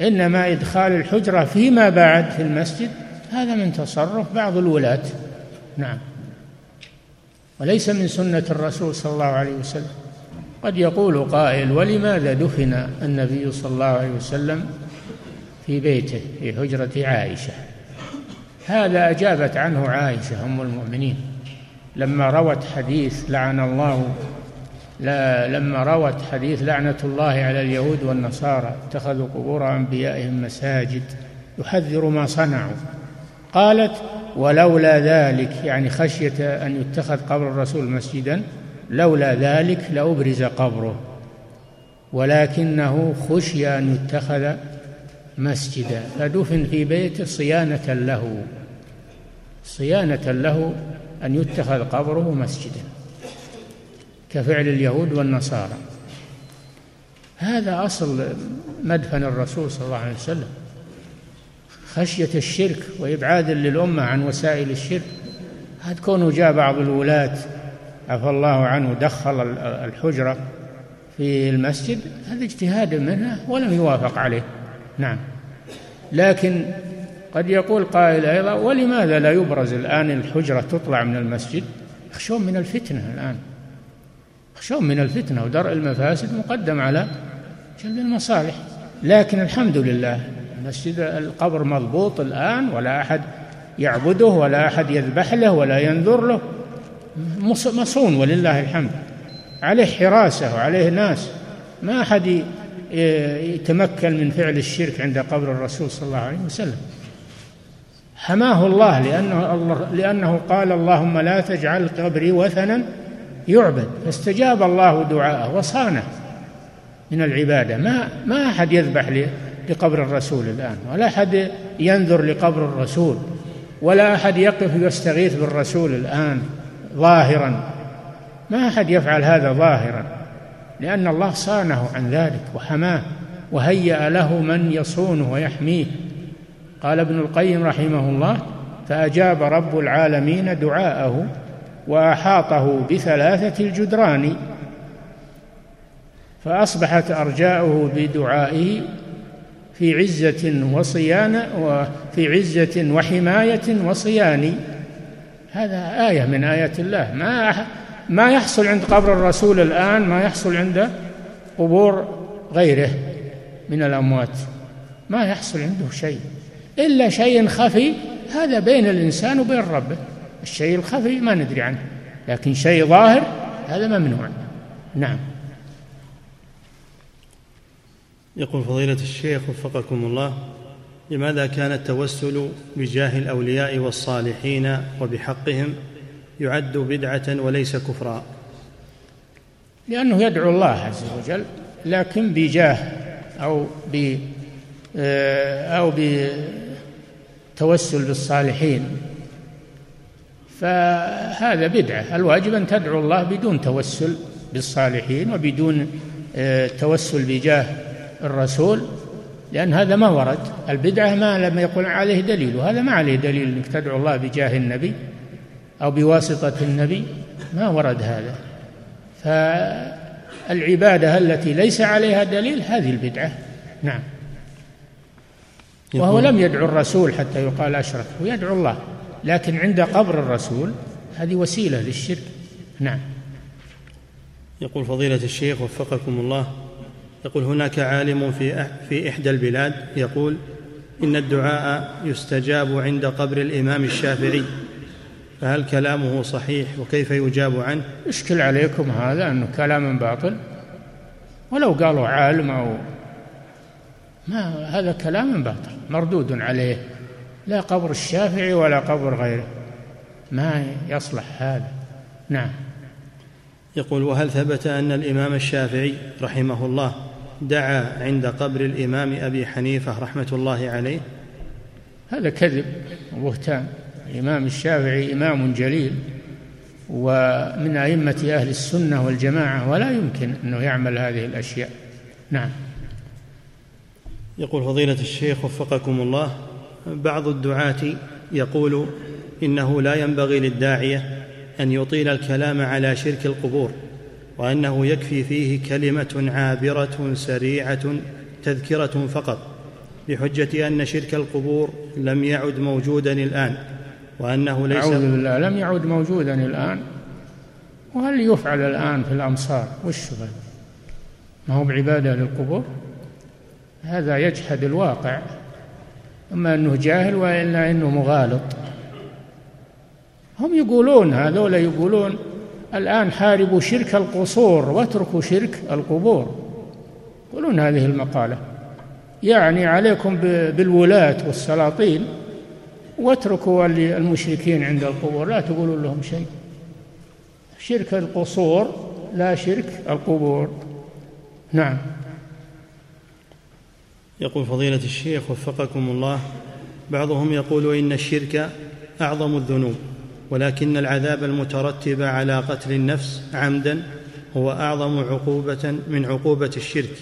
[SPEAKER 2] إنما إدخال الحجرة فيما بعد في المسجد هذا من تصرف بعض الولاة. نعم. وليس من سنة الرسول صلى الله عليه وسلم. قد يقول قائل ولماذا دفن النبي صلى الله عليه وسلم في بيته في حجرة عائشة؟ هذا أجابت عنه عائشة أم المؤمنين لما روت حديث لعن الله لا لما روت حديث لعنة الله على اليهود والنصارى اتخذوا قبور أنبيائهم مساجد يحذر ما صنعوا. قالت ولولا ذلك يعني خشية أن يتخذ قبر الرسول مسجدا لولا ذلك لأبرز قبره ولكنه خشي أن يتخذ مسجدا. فدفن في بيته صيانة له صيانة له أن يتخذ قبره مسجدا. كفعل اليهود والنصارى. هذا أصل مدفن الرسول صلى الله عليه وسلم. خشية الشرك وإبعاد للأمة عن وسائل الشرك. هذا كونه جاء بعض الولاة عفى الله عنه دخل الحجرة في المسجد هذا اجتهاد منه ولم يوافق عليه. نعم. لكن قد يقول قائل أيضا ولماذا لا يبرز الآن الحجرة تطلع من المسجد؟ يخشون من الفتنة الآن. يخشون من الفتنة ودرء المفاسد مقدم على جلب المصالح. لكن الحمد لله مسجد القبر مضبوط الآن ولا أحد يعبده ولا أحد يذبح له ولا ينذر له. مصون ولله الحمد. عليه حراسة وعليه ناس. ما أحد يتمكن من فعل الشرك عند قبر الرسول صلى الله عليه وسلم. حماه الله لأنه, لأنه قال اللهم لا تجعل قبري وثنا يعبد. فاستجاب الله دعاءه وصانه من العبادة. ما ما أحد يذبح لقبر الرسول الآن ولا أحد ينذر لقبر الرسول ولا أحد يقف يستغيث بالرسول الآن ظاهرا. ما أحد يفعل هذا ظاهرا لأن الله صانه عن ذلك وحماه وهيأ له من يصونه ويحميه. قال ابن القيم رحمه الله فأجاب رب العالمين دعاءه وأحاطه بثلاثة الجدران فأصبحت أرجاؤه بدعائه في عزة وصيانة وفي عزة وحماية وصيان. هذا آية من آيات الله. ما ما يحصل عند قبر الرسول الآن ما يحصل عند قبور غيره من الأموات. ما يحصل عنده شيء. إلا شيء خفي هذا بين الإنسان وبين ربه. الشيء الخفي ما ندري عنه لكن شيء ظاهر هذا ممنوع. نعم.
[SPEAKER 1] يقول فضيلة الشيخ وفقكم الله لماذا كان التوسل بجاه الأولياء والصالحين وبحقهم يعد بدعة وليس كفرا؟
[SPEAKER 2] لأنه يدعو الله عز وجل لكن بجاه أو ب آه، أو بتوسل بالصالحين. فهذا بدعة. الواجب أن تدعو الله بدون توسل بالصالحين وبدون آه، توسل بجاه الرسول لأن هذا ما ورد. البدعة ما لم يقل عليه دليل وهذا ما عليه دليل أنك تدعو الله بجاه النبي أو بواسطة النبي. ما ورد هذا. فالعبادة التي ليس عليها دليل هذه البدعة. نعم. وهو لم يدعو الرسول حتى يقال أشرك هو يدعو الله. لكن عند قبر الرسول هذه وسيلة للشرك. نعم.
[SPEAKER 1] يقول فضيلة الشيخ وفقكم الله يقول هناك عالم في في إحدى البلاد يقول إن الدعاء يستجاب عند قبر الإمام الشافعي. فهل كلامه صحيح وكيف يجاب عنه؟
[SPEAKER 2] اشكل عليكم هذا أنه كلام باطل؟ ولو قالوا عالم أو ما هذا كلام باطل مردود عليه. لا قبر الشافعي ولا قبر غيره. ما يصلح هذا. نعم.
[SPEAKER 1] يقول وهل ثبت أن الإمام الشافعي رحمه الله دعا عند قبر الإمام أبي حنيفة رحمة الله عليه؟
[SPEAKER 2] هذا كذب وبهتان. الإمام الشافعي إمام جليل ومن أئمة أهل السنة والجماعة ولا يمكن أنه يعمل هذه الأشياء. نعم.
[SPEAKER 1] يقول فضيلة الشيخ وفقكم الله بعض الدعاة يقول إنه لا ينبغي للداعية أن يطيل الكلام على شرك القبور وأنه يكفي فيه كلمة عابرة سريعة تذكرة فقط بحجة أن شرك القبور لم يعد موجودا الآن وأنه ليس
[SPEAKER 2] أعوذ بالله لم يعد موجودا الآن؟ وهل يفعل الآن في الأمصار؟ وش ما هو بعبادة للقبور؟ هذا يجحد الواقع. أما أنه جاهل وإلا أنه مغالط. هم يقولون هذول يقولون الآن حاربوا شرك القصور واتركوا شرك القبور. يقولون هذه المقالة. يعني عليكم بالولاة والسلاطين. واتركوا المشركين عند القبور. لا تقولون لهم شيء. شرك القصور لا شرك القبور. نعم.
[SPEAKER 1] يقول فضيلة الشيخ وفقكم الله بعضهم يقول إن الشرك أعظم الذنوب ولكن العذاب المترتب على قتل النفس عمدا هو أعظم عقوبة من عقوبة الشرك.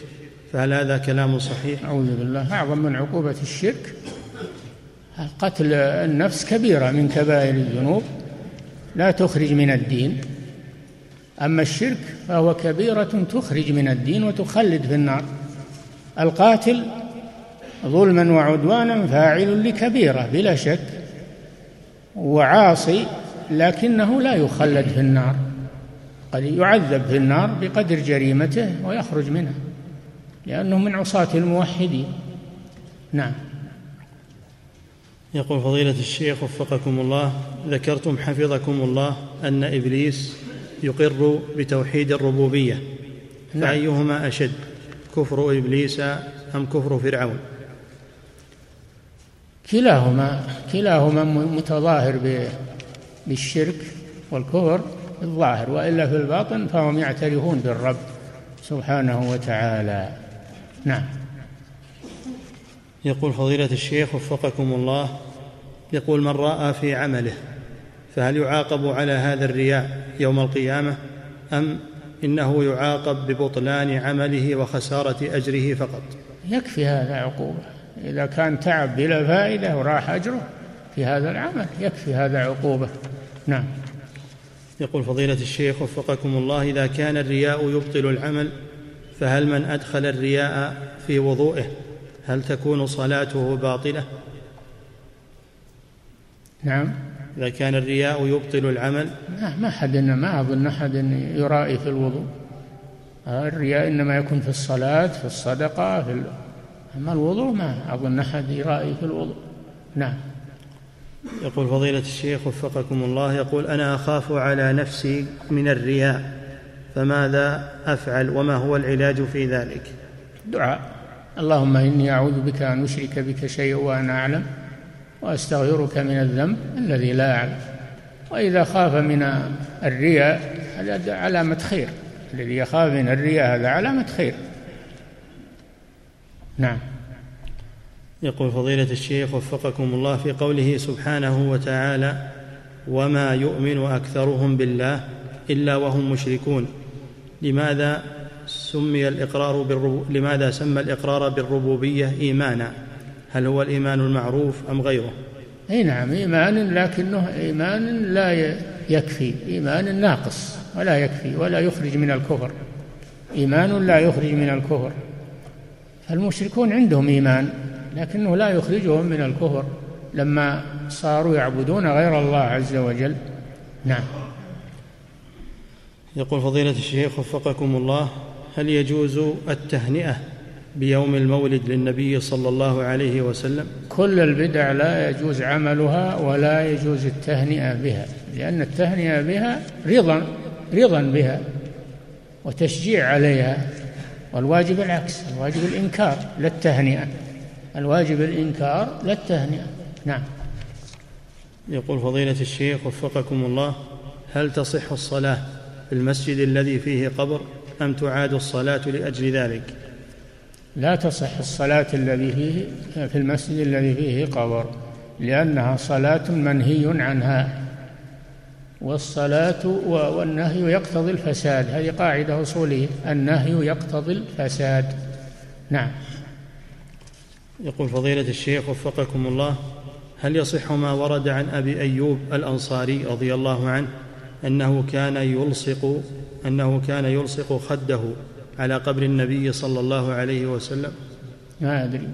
[SPEAKER 1] فهل هذا كلام صحيح؟
[SPEAKER 2] أعوذ بالله. أعظم من عقوبة الشرك؟ قتل النفس كبيرة من كبائر الذنوب لا تخرج من الدين. أما الشرك فهو كبيرة تخرج من الدين وتخلد في النار. القاتل ظلما وعدوانا فاعل لكبيرة بلا شك. وعاصي لكنه لا يخلد في النار. قد يعذب في النار بقدر جريمته ويخرج منها لأنه من عصاة الموحدين. نعم.
[SPEAKER 1] يقول فضيلة الشيخ وفقكم الله ذكرتم حفظكم الله أن إبليس يقر بتوحيد الربوبية نعم. فأيهما أشد كفر إبليس أم كفر فرعون؟
[SPEAKER 2] كلاهما كلاهما متظاهر بالشرك والكفر الظاهر وإلا في الباطن فهم يعترفون بالرب سبحانه وتعالى. نعم.
[SPEAKER 1] يقول فضيلة الشيخ وفقكم الله يقول من رأى في عمله فهل يعاقب على هذا الرياء يوم القيامة؟ أم إنه يعاقب ببطلان عمله وخسارة أجره فقط؟
[SPEAKER 2] يكفي هذا عقوبة. إذا كان تعب بلا فائدة وراح أجره في هذا العمل يكفي هذا عقوبة. نعم.
[SPEAKER 1] يقول فضيلة الشيخ وفقكم الله إذا كان الرياء يبطل العمل فهل من أدخل الرياء في وضوئه؟ هل تكون صلاته باطلة؟
[SPEAKER 2] نعم.
[SPEAKER 1] إذا كان الرياء يبطل العمل؟
[SPEAKER 2] لا ما حد ما أظن أحد يرائي في الوضوء. الرياء إنما يكون في الصلاة في الصدقة في أما الوضوء ما أظن أحد يرائي في الوضوء. نعم.
[SPEAKER 1] يقول فضيلة الشيخ وفقكم الله يقول أنا أخاف على نفسي من الرياء فماذا أفعل وما هو العلاج في ذلك؟
[SPEAKER 2] دعاء. اللهم إني أعوذ بك أن أشرك بك شيئا وأنا أعلم وأستغفرك من الذنب الذي لا أعلم. وإذا خاف من الرياء هذا علامة خير. الذي يخاف من الرياء هذا علامة خير. نعم.
[SPEAKER 1] يقول فضيلة الشيخ وفقكم الله في قوله سبحانه وتعالى وما يؤمن أكثرهم بالله إلا وهم مشركون. لماذا سمي الإقرار بالربو... لماذا سمى الإقرار بالربوبية إيمانا؟ هل هو الإيمان المعروف أم غيره؟
[SPEAKER 2] أي نعم إيمان لكنه إيمان لا يكفي إيمان ناقص ولا يكفي ولا يخرج من الكفر. إيمان لا يخرج من الكفر. فالمشركون عندهم إيمان لكنه لا يخرجهم من الكفر لما صاروا يعبدون غير الله عز وجل. نعم.
[SPEAKER 1] يقول فضيلة الشيخ وفقكم الله هل يجوز التهنئة بيوم المولد للنبي صلى الله عليه وسلم؟
[SPEAKER 2] كل البدع لا يجوز عملها ولا يجوز التهنئة بها لأن التهنئة بها رضا رضا بها وتشجيع عليها. والواجب العكس الواجب الإنكار لا التهنئة. الواجب الإنكار لا التهنئة. نعم.
[SPEAKER 1] يقول فضيلة الشيخ وفقكم الله هل تصح الصلاة في المسجد الذي فيه قبر أم تعاد الصلاة لأجل ذلك؟
[SPEAKER 2] لا تصح الصلاة الذي فيه في المسجد الذي فيه قبر لأنها صلاة منهي عنها. والصلاة والنهي يقتضي الفساد. هذه قاعدة أصولية. النهي يقتضي الفساد. نعم.
[SPEAKER 1] يقول فضيلة الشيخ وفقكم الله هل يصح ما ورد عن أبي أيوب الأنصاري رضي الله عنه أنه كان يلصق أنه كان يلصق خده على قبر النبي صلى الله عليه وسلم؟
[SPEAKER 2] ما أدري.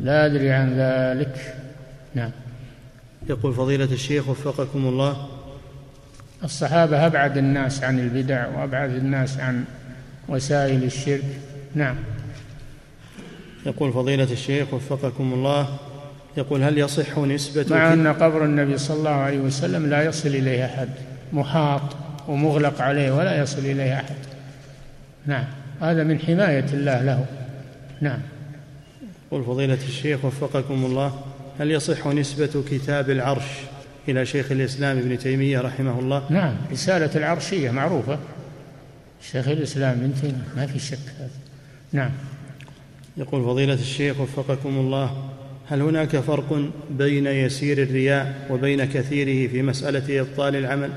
[SPEAKER 2] لا أدري عن ذلك. نعم.
[SPEAKER 1] يقول فضيلة الشيخ وفقكم الله
[SPEAKER 2] الصحابة أبعد الناس عن البدع وأبعد الناس عن وسائل الشرك. نعم.
[SPEAKER 1] يقول فضيلة الشيخ وفقكم الله يقول هل يصح نسبة
[SPEAKER 2] مع أن قبر النبي صلى الله عليه وسلم لا يصل إليه أحد محاط ومغلق عليه ولا يصل إليه أحد. نعم. هذا من حماية الله له. نعم.
[SPEAKER 1] يقول فضيلة الشيخ وفقكم الله هل يصح نسبة كتاب العرش؟ إلى شيخ الإسلام ابن تيمية رحمه الله.
[SPEAKER 2] نعم رسالة العرشية معروفة. شيخ الإسلام ابن تيمية ما في شك هذا. نعم.
[SPEAKER 1] يقول فضيلة الشيخ وفقكم الله هل هناك فرق بين يسير الرياء وبين كثيره في مسألة إبطال العمل؟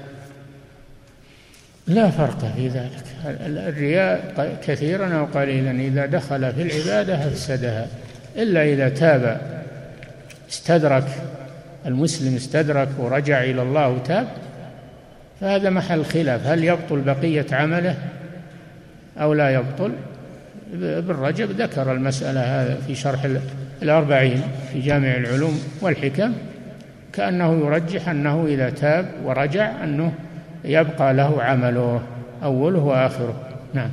[SPEAKER 2] لا فرق في ذلك. الرياء كثيرا أو قليلا إذا دخل في العبادة أفسدها إلا إذا تاب استدرك المسلم استدرك ورجع إلى الله وتاب فهذا محل خلاف. هل يبطل بقية عمله أو لا يبطل؟ ابن رجب ذكر المسألة هذا في شرح الأربعين في جامع العلوم والحكم كأنه يرجح أنه إذا تاب ورجع أنه يبقى له عمله أوله وآخره. نعم.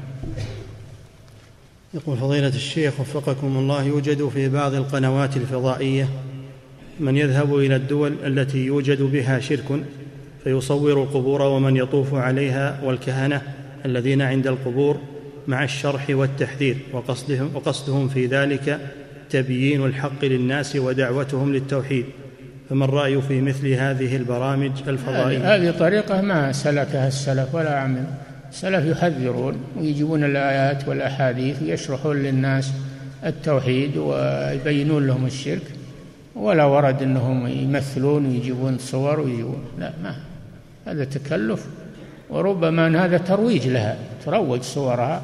[SPEAKER 1] يقول فضيلة الشيخ وفقكم الله يوجد في بعض القنوات الفضائية من يذهب إلى الدول التي يوجد بها شرك فيصور القبور ومن يطوف عليها والكهنة الذين عند القبور مع الشرح والتحذير وقصدهم, وقصدهم في ذلك تبيين الحق للناس ودعوتهم للتوحيد. فما الرأي في مثل هذه البرامج الفضائية؟
[SPEAKER 2] هذه طريقة ما سلكها السلف ولا عمل السلف يحذرون ويجيبون الآيات والأحاديث ويشرحون للناس التوحيد ويبينون لهم الشرك. ولا ورد أنهم يمثلون ويجيبون صور ويجيبون. لا ما. هذا تكلف. وربما أن هذا ترويج لها. تروج صورها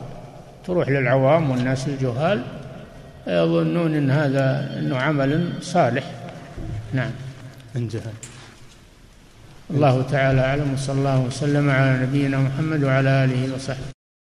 [SPEAKER 2] تروح للعوام والناس الجهال يظنون إن هذا إنه عمل صالح. نعم.
[SPEAKER 1] انتهى
[SPEAKER 2] الله تعالى أعلم وصلى الله وسلم على نبينا محمد وعلى آله وصحبه.